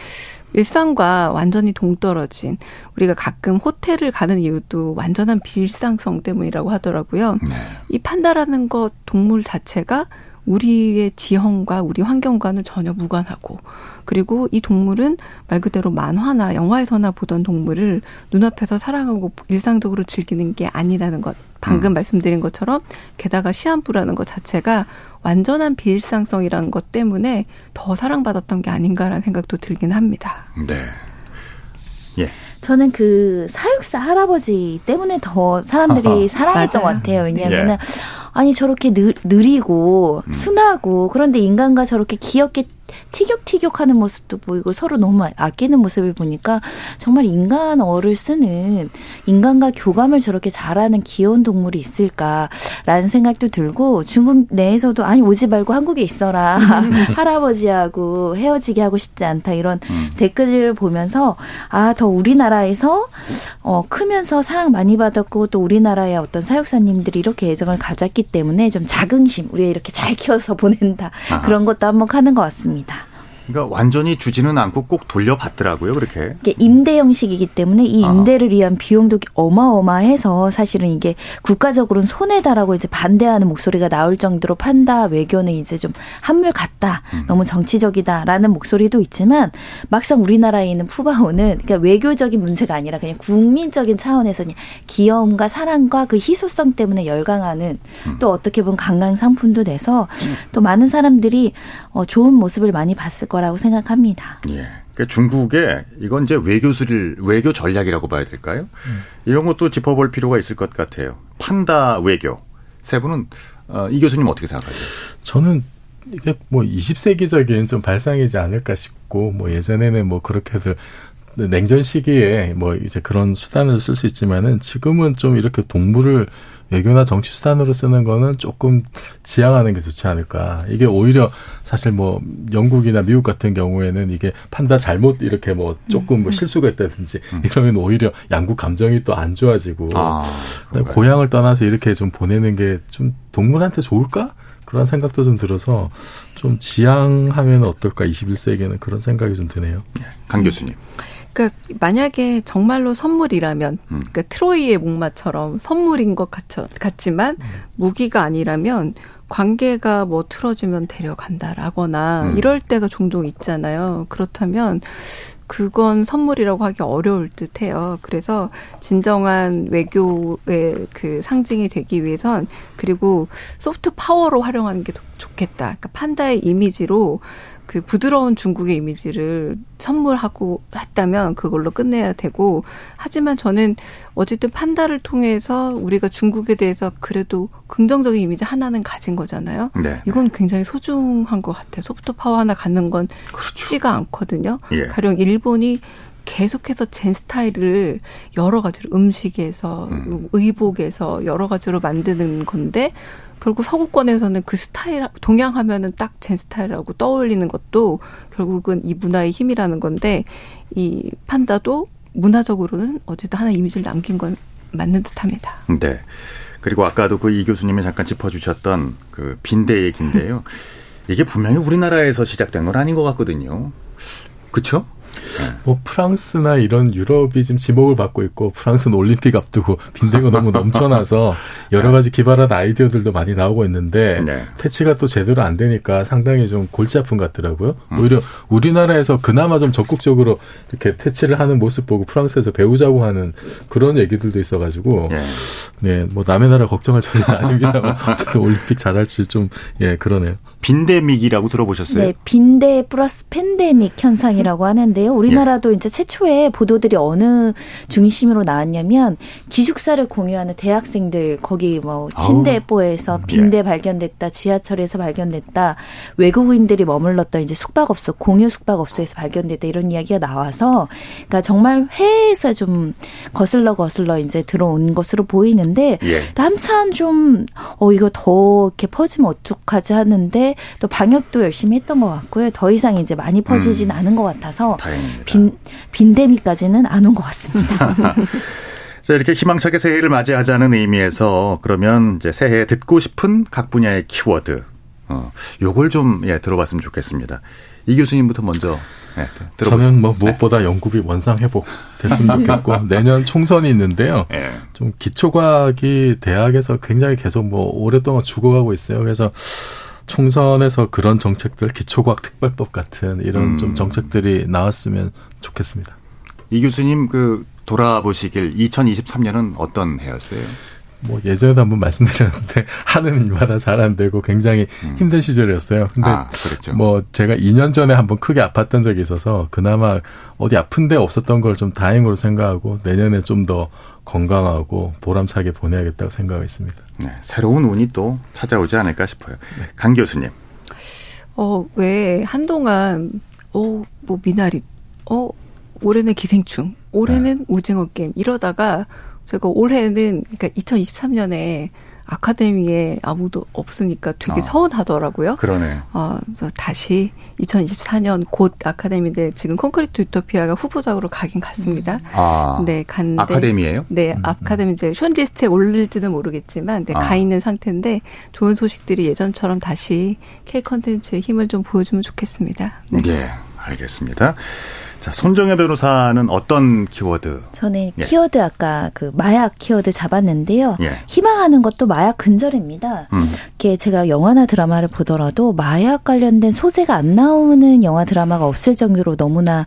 F: 일상과 완전히 동떨어진 우리가 가끔 호텔을 가는 이유도 완전한 비일상성 때문이라고 하더라고요. 네. 이 판다라는 것 동물 자체가 우리의 지형과 우리 환경과는 전혀 무관하고 그리고 이 동물은 말 그대로 만화나 영화에서나 보던 동물을 눈앞에서 사랑하고 일상적으로 즐기는 게 아니라는 것 방금 음. 말씀드린 것처럼 게다가 시한부라는 것 자체가 완전한 비일상성이라는 것 때문에 더 사랑받았던 게 아닌가라는 생각도 들긴 합니다.
B: 네. 예.
D: 저는 그 사육사 할아버지 때문에 더 사람들이 사랑했던 것 같아요. 왜냐하면은 예. 아니 저렇게 느, 느리고 음. 순하고 그런데 인간과 저렇게 귀엽게 티격티격하는 모습도 보이고 서로 너무 아끼는 모습을 보니까 정말 인간 어를 쓰는 인간과 교감을 저렇게 잘하는 귀여운 동물이 있을까라는 생각도 들고 중국 내에서도 아니 오지 말고 한국에 있어라 할아버지하고 헤어지게 하고 싶지 않다 이런 음. 댓글을 보면서 아 더 우리나라에서 어 크면서 사랑 많이 받았고 또 우리나라의 어떤 사육사님들이 이렇게 애정을 가졌기 때문에 좀 자긍심 우리가 이렇게 잘 키워서 보낸다 아. 그런 것도 한번 하는 것 같습니다.
B: 그러니까 완전히 주지는 않고 꼭 돌려받더라고요, 그렇게.
D: 이게 임대 형식이기 때문에 이 아. 임대를 위한 비용도 어마어마해서 사실은 이게 국가적으로는 손해다라고 이제 반대하는 목소리가 나올 정도로 판다 외교는 이제 좀 한물 같다, 음. 너무 정치적이다라는 목소리도 있지만 막상 우리나라에 있는 푸바오는 그러니까 외교적인 문제가 아니라 그냥 국민적인 차원에서 그냥 귀여움과 사랑과 그 희소성 때문에 열광하는 음. 또 어떻게 보면 관광 상품도 돼서 음. 또 많은 사람들이 어, 좋은 모습을 많이 봤을 거라고 생각합니다.
B: 예. 그러니까 중국의 이건 이제 외교술 외교 전략이라고 봐야 될까요? 음. 이런 것도 짚어볼 필요가 있을 것 같아요. 판다 외교 세 분은 어, 이 교수님 어떻게 생각하세요?
E: 저는 이게 뭐 20세기적인 좀 발상이지 않을까 싶고 뭐 예전에는 뭐 그렇게들 냉전 시기에 뭐 이제 그런 수단을 쓸 수 있지만은 지금은 좀 이렇게 동물을 외교나 정치 수단으로 쓰는 거는 조금 지양하는 게 좋지 않을까. 이게 오히려 사실 뭐 영국이나 미국 같은 경우에는 이게 판다 잘못 이렇게 뭐 조금 뭐 음. 실수가 있다든지 음. 이러면 오히려 양국 감정이 또 안 좋아지고 아, 고향을 떠나서 이렇게 좀 보내는 게 좀 동물한테 좋을까? 그런 생각도 좀 들어서 좀 지양하면 어떨까 21세기에는 그런 생각이 좀 드네요.
B: 네, 강 교수님.
F: 그러니까 만약에 정말로 선물이라면, 음. 그러니까 트로이의 목마처럼 선물인 것 같, 같지만 음. 무기가 아니라면 관계가 뭐 틀어지면 데려간다라거나 음. 이럴 때가 종종 있잖아요. 그렇다면 그건 선물이라고 하기 어려울 듯 해요. 그래서 진정한 외교의 그 상징이 되기 위해선 그리고 소프트 파워로 활용하는 게 좋겠다. 그러니까 판다의 이미지로 그 부드러운 중국의 이미지를 선물하고 했다면 그걸로 끝내야 되고 하지만 저는 어쨌든 판다를 통해서 우리가 중국에 대해서 그래도 긍정적인 이미지 하나는 가진 거잖아요. 네. 이건 굉장히 소중한 것 같아요. 소프트 파워 하나 갖는 건 그렇죠. 쉽지가 않거든요. 예. 가령 일본이 계속해서 젠 스타일을 여러 가지로 음식에서 음. 의복에서 여러 가지로 만드는 건데 결국 서구권에서는 그 스타일 동양 하면은 딱제 스타일이라고 떠올리는 것도 결국은 이 문화의 힘이라는 건데 이 판다도 문화적으로는 어쨌든 하나 이미지를 남긴 건 맞는 듯합니다.
B: 네. 그리고 아까도 그 이 교수님이 잠깐 짚어주셨던 그 빈대 얘기인데요. 이게 분명히 우리나라에서 시작된 건 아닌 것 같거든요. 그렇죠?
E: 뭐 프랑스나 이런 유럽이 지금 지목을 받고 있고 프랑스는 올림픽 앞두고 빈대가 너무 넘쳐나서 여러 가지 기발한 아이디어들도 많이 나오고 있는데
B: 네.
E: 퇴치가 또 제대로 안 되니까 상당히 좀 골치 아픈 것 같더라고요. 오히려 우리나라에서 그나마 좀 적극적으로 이렇게 퇴치를 하는 모습 보고 프랑스에서 배우자고 하는 그런 얘기들도 있어가지고
B: 예.
E: 네, 뭐 남의 나라 걱정할 처지는 아닙니다만 어쨌든 올림픽 잘할지 좀 예 그러네요.
B: 빈대믹이라고 들어보셨어요?
D: 네, 빈대 플러스 팬데믹 현상이라고 하는데요. 우리나라도
B: 예.
D: 이제 최초에 보도들이 어느 중심으로 나왔냐면 기숙사를 공유하는 대학생들 거기 뭐 침대보에서 빈대 발견됐다, 지하철에서 발견됐다, 외국인들이 머물렀던 이제 숙박업소 공유 숙박업소에서 발견됐다 이런 이야기가 나와서 그러니까 정말 해외에서 좀 거슬러 거슬러 이제 들어온 것으로 보이는데
B: 예.
D: 한참 좀, 어, 이거 더 이렇게 퍼지면 어떡하지 하는데 또 방역도 열심히 했던 것 같고요. 더 이상 이제 많이 퍼지진
B: 음.
D: 않은 것 같아서
B: 다행입니다.
D: 빈, 빈데미까지는 안 온 것 같습니다.
B: 자, 이렇게 희망차게 새해를 맞이하자는 의미에서 그러면 이제 새해에 듣고 싶은 각 분야의 키워드, 어, 요걸 좀, 예, 들어봤으면 좋겠습니다. 이 교수님부터 먼저, 예, 들어보시죠.
E: 저는 뭐 무엇보다 연구비 원상 회복 됐으면 좋겠고 내년 총선이 있는데요.
B: 예.
E: 좀 기초과학이 대학에서 굉장히 계속 뭐 오랫동안 죽어가고 있어요. 그래서 총선에서 그런 정책들, 기초과학 특별법 같은 이런
B: 음.
E: 좀 정책들이 나왔으면 좋겠습니다.
B: 이 교수님 그 돌아보시길 2023년은 어떤 해였어요?
E: 뭐 예전에도 한번 말씀드렸는데 하는 일마다 잘 안 되고 굉장히 힘든 시절이었어요. 근데
B: 아, 그랬죠.
E: 뭐 제가 2년 전에 한번 크게 아팠던 적이 있어서 그나마 어디 아픈 데 없었던 걸 좀 다행으로 생각하고 내년에 좀 더 건강하고 보람차게 보내야겠다고 생각하고 있습니다.
B: 네, 새로운 운이 또 찾아오지 않을까 싶어요. 강 교수님.
F: 어, 왜 한동안 어, 뭐 미나리, 어, 올해는 기생충, 올해는 오징어 게임 이러다가 제가 올해는 그러니까 2023년에 아카데미에 아무도 없으니까 되게
B: 어.
F: 서운하더라고요.
B: 그러네.
F: 어, 그래서 다시 2024년 곧 아카데미인데 지금 콘크리트 유토피아가 후보작으로 가긴 갔습니다.
B: 아,
F: 네, 갔는데
B: 아카데미예요?
F: 네, 아카데미 이제 션리스트에 오를지는 모르겠지만 네,
B: 아.
F: 가 있는 상태인데 좋은 소식들이 예전처럼 다시 K 컨텐츠의 힘을 좀 보여주면 좋겠습니다. 네.
B: 예, 알겠습니다. 자, 손정혜 변호사는 어떤 키워드?
D: 저는
B: 예.
D: 키워드 아까 그 마약 키워드 잡았는데요.
B: 예.
D: 희망하는 것도 마약 근절입니다.
B: 음.
D: 이게 제가 영화나 드라마를 보더라도 마약 관련된 소재가 안 나오는 영화 드라마가 없을 정도로 너무나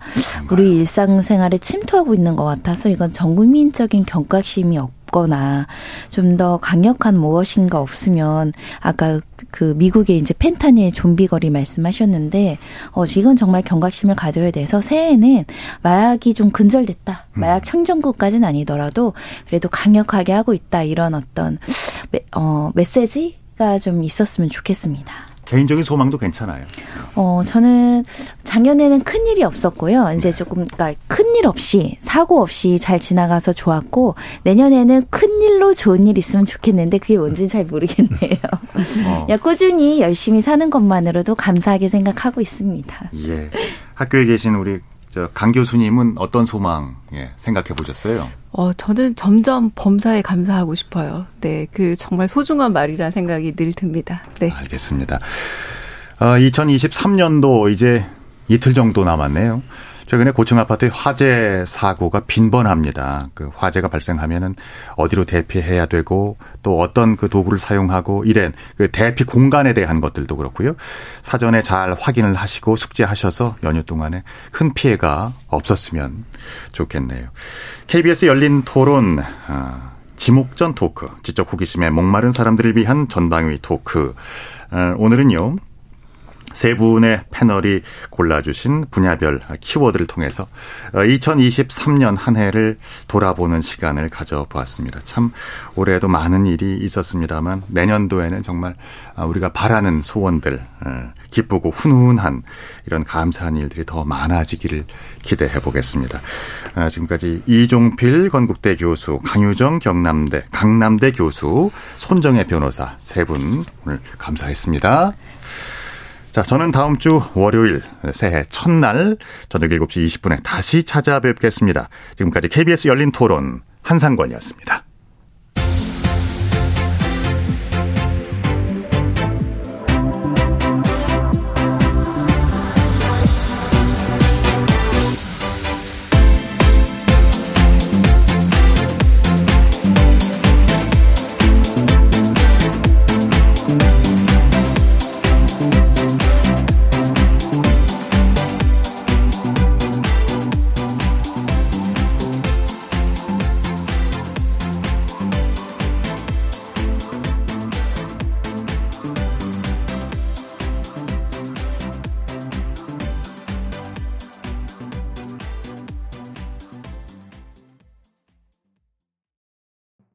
D: 우리 일상생활에 침투하고 있는 것 같아서 이건 전 국민적인 경각심이 없 거나 좀 더 강력한 무엇인가 없으면 아까 그 미국의 이제 펜타닐 좀비거리 말씀하셨는데 어 이건 정말 경각심을 가져야 돼서 새해에는 마약이 좀 근절됐다. 마약 청정국까지는 아니더라도 그래도 강력하게 하고 있다 이런 어떤 메, 어 메시지가 좀 있었으면 좋겠습니다.
B: 개인적인 소망도 괜찮아요.
D: 어, 저는 작년에는 큰 일이 없었고요. 이제 조금, 그러니까 큰 일 없이, 사고 없이 잘 지나가서 좋았고, 내년에는 큰 일로 좋은 일 있으면 좋겠는데, 그게 뭔지는 잘 모르겠네요.
B: 어.
D: 꾸준히 열심히 사는 것만으로도 감사하게 생각하고 있습니다.
B: 예. 학교에 계신 우리 저 강 교수님은 어떤 소망 예, 생각해 보셨어요?
F: 어, 저는 점점 범사에 감사하고 싶어요. 네, 그 정말 소중한 말이라는 생각이 늘 듭니다. 네.
B: 알겠습니다. 어, 2023년도 이제 이틀 정도 남았네요. 최근에 고층 아파트 화재 사고가 빈번합니다. 그 화재가 발생하면은 어디로 대피해야 되고 또 어떤 그 도구를 사용하고 이런 그 대피 공간에 대한 것들도 그렇고요. 사전에 잘 확인을 하시고 숙지하셔서 연휴 동안에 큰 피해가 없었으면 좋겠네요. KBS 열린 토론 아, 지목전 토크, 지적 호기심에 목마른 사람들을 위한 전방위 토크. 어, 오늘은요. 세 분의 패널이 골라주신 분야별 키워드를 통해서 2023년 한 해를 돌아보는 시간을 가져보았습니다. 참 올해도 많은 일이 있었습니다만 내년도에는 정말 우리가 바라는 소원들 어, 기쁘고 훈훈한 이런 감사한 일들이 더 많아지기를 기대해 보겠습니다. 아, 지금까지 이종필 건국대 교수, 강유정 경남대, 강남대 교수, 손정혜 변호사 세 분 오늘 감사했습니다. 자, 저는 다음 주 월요일 새해 첫날 저녁 7시 20분에 다시 찾아뵙겠습니다. 지금까지 KBS 열린 토론 한상권이었습니다.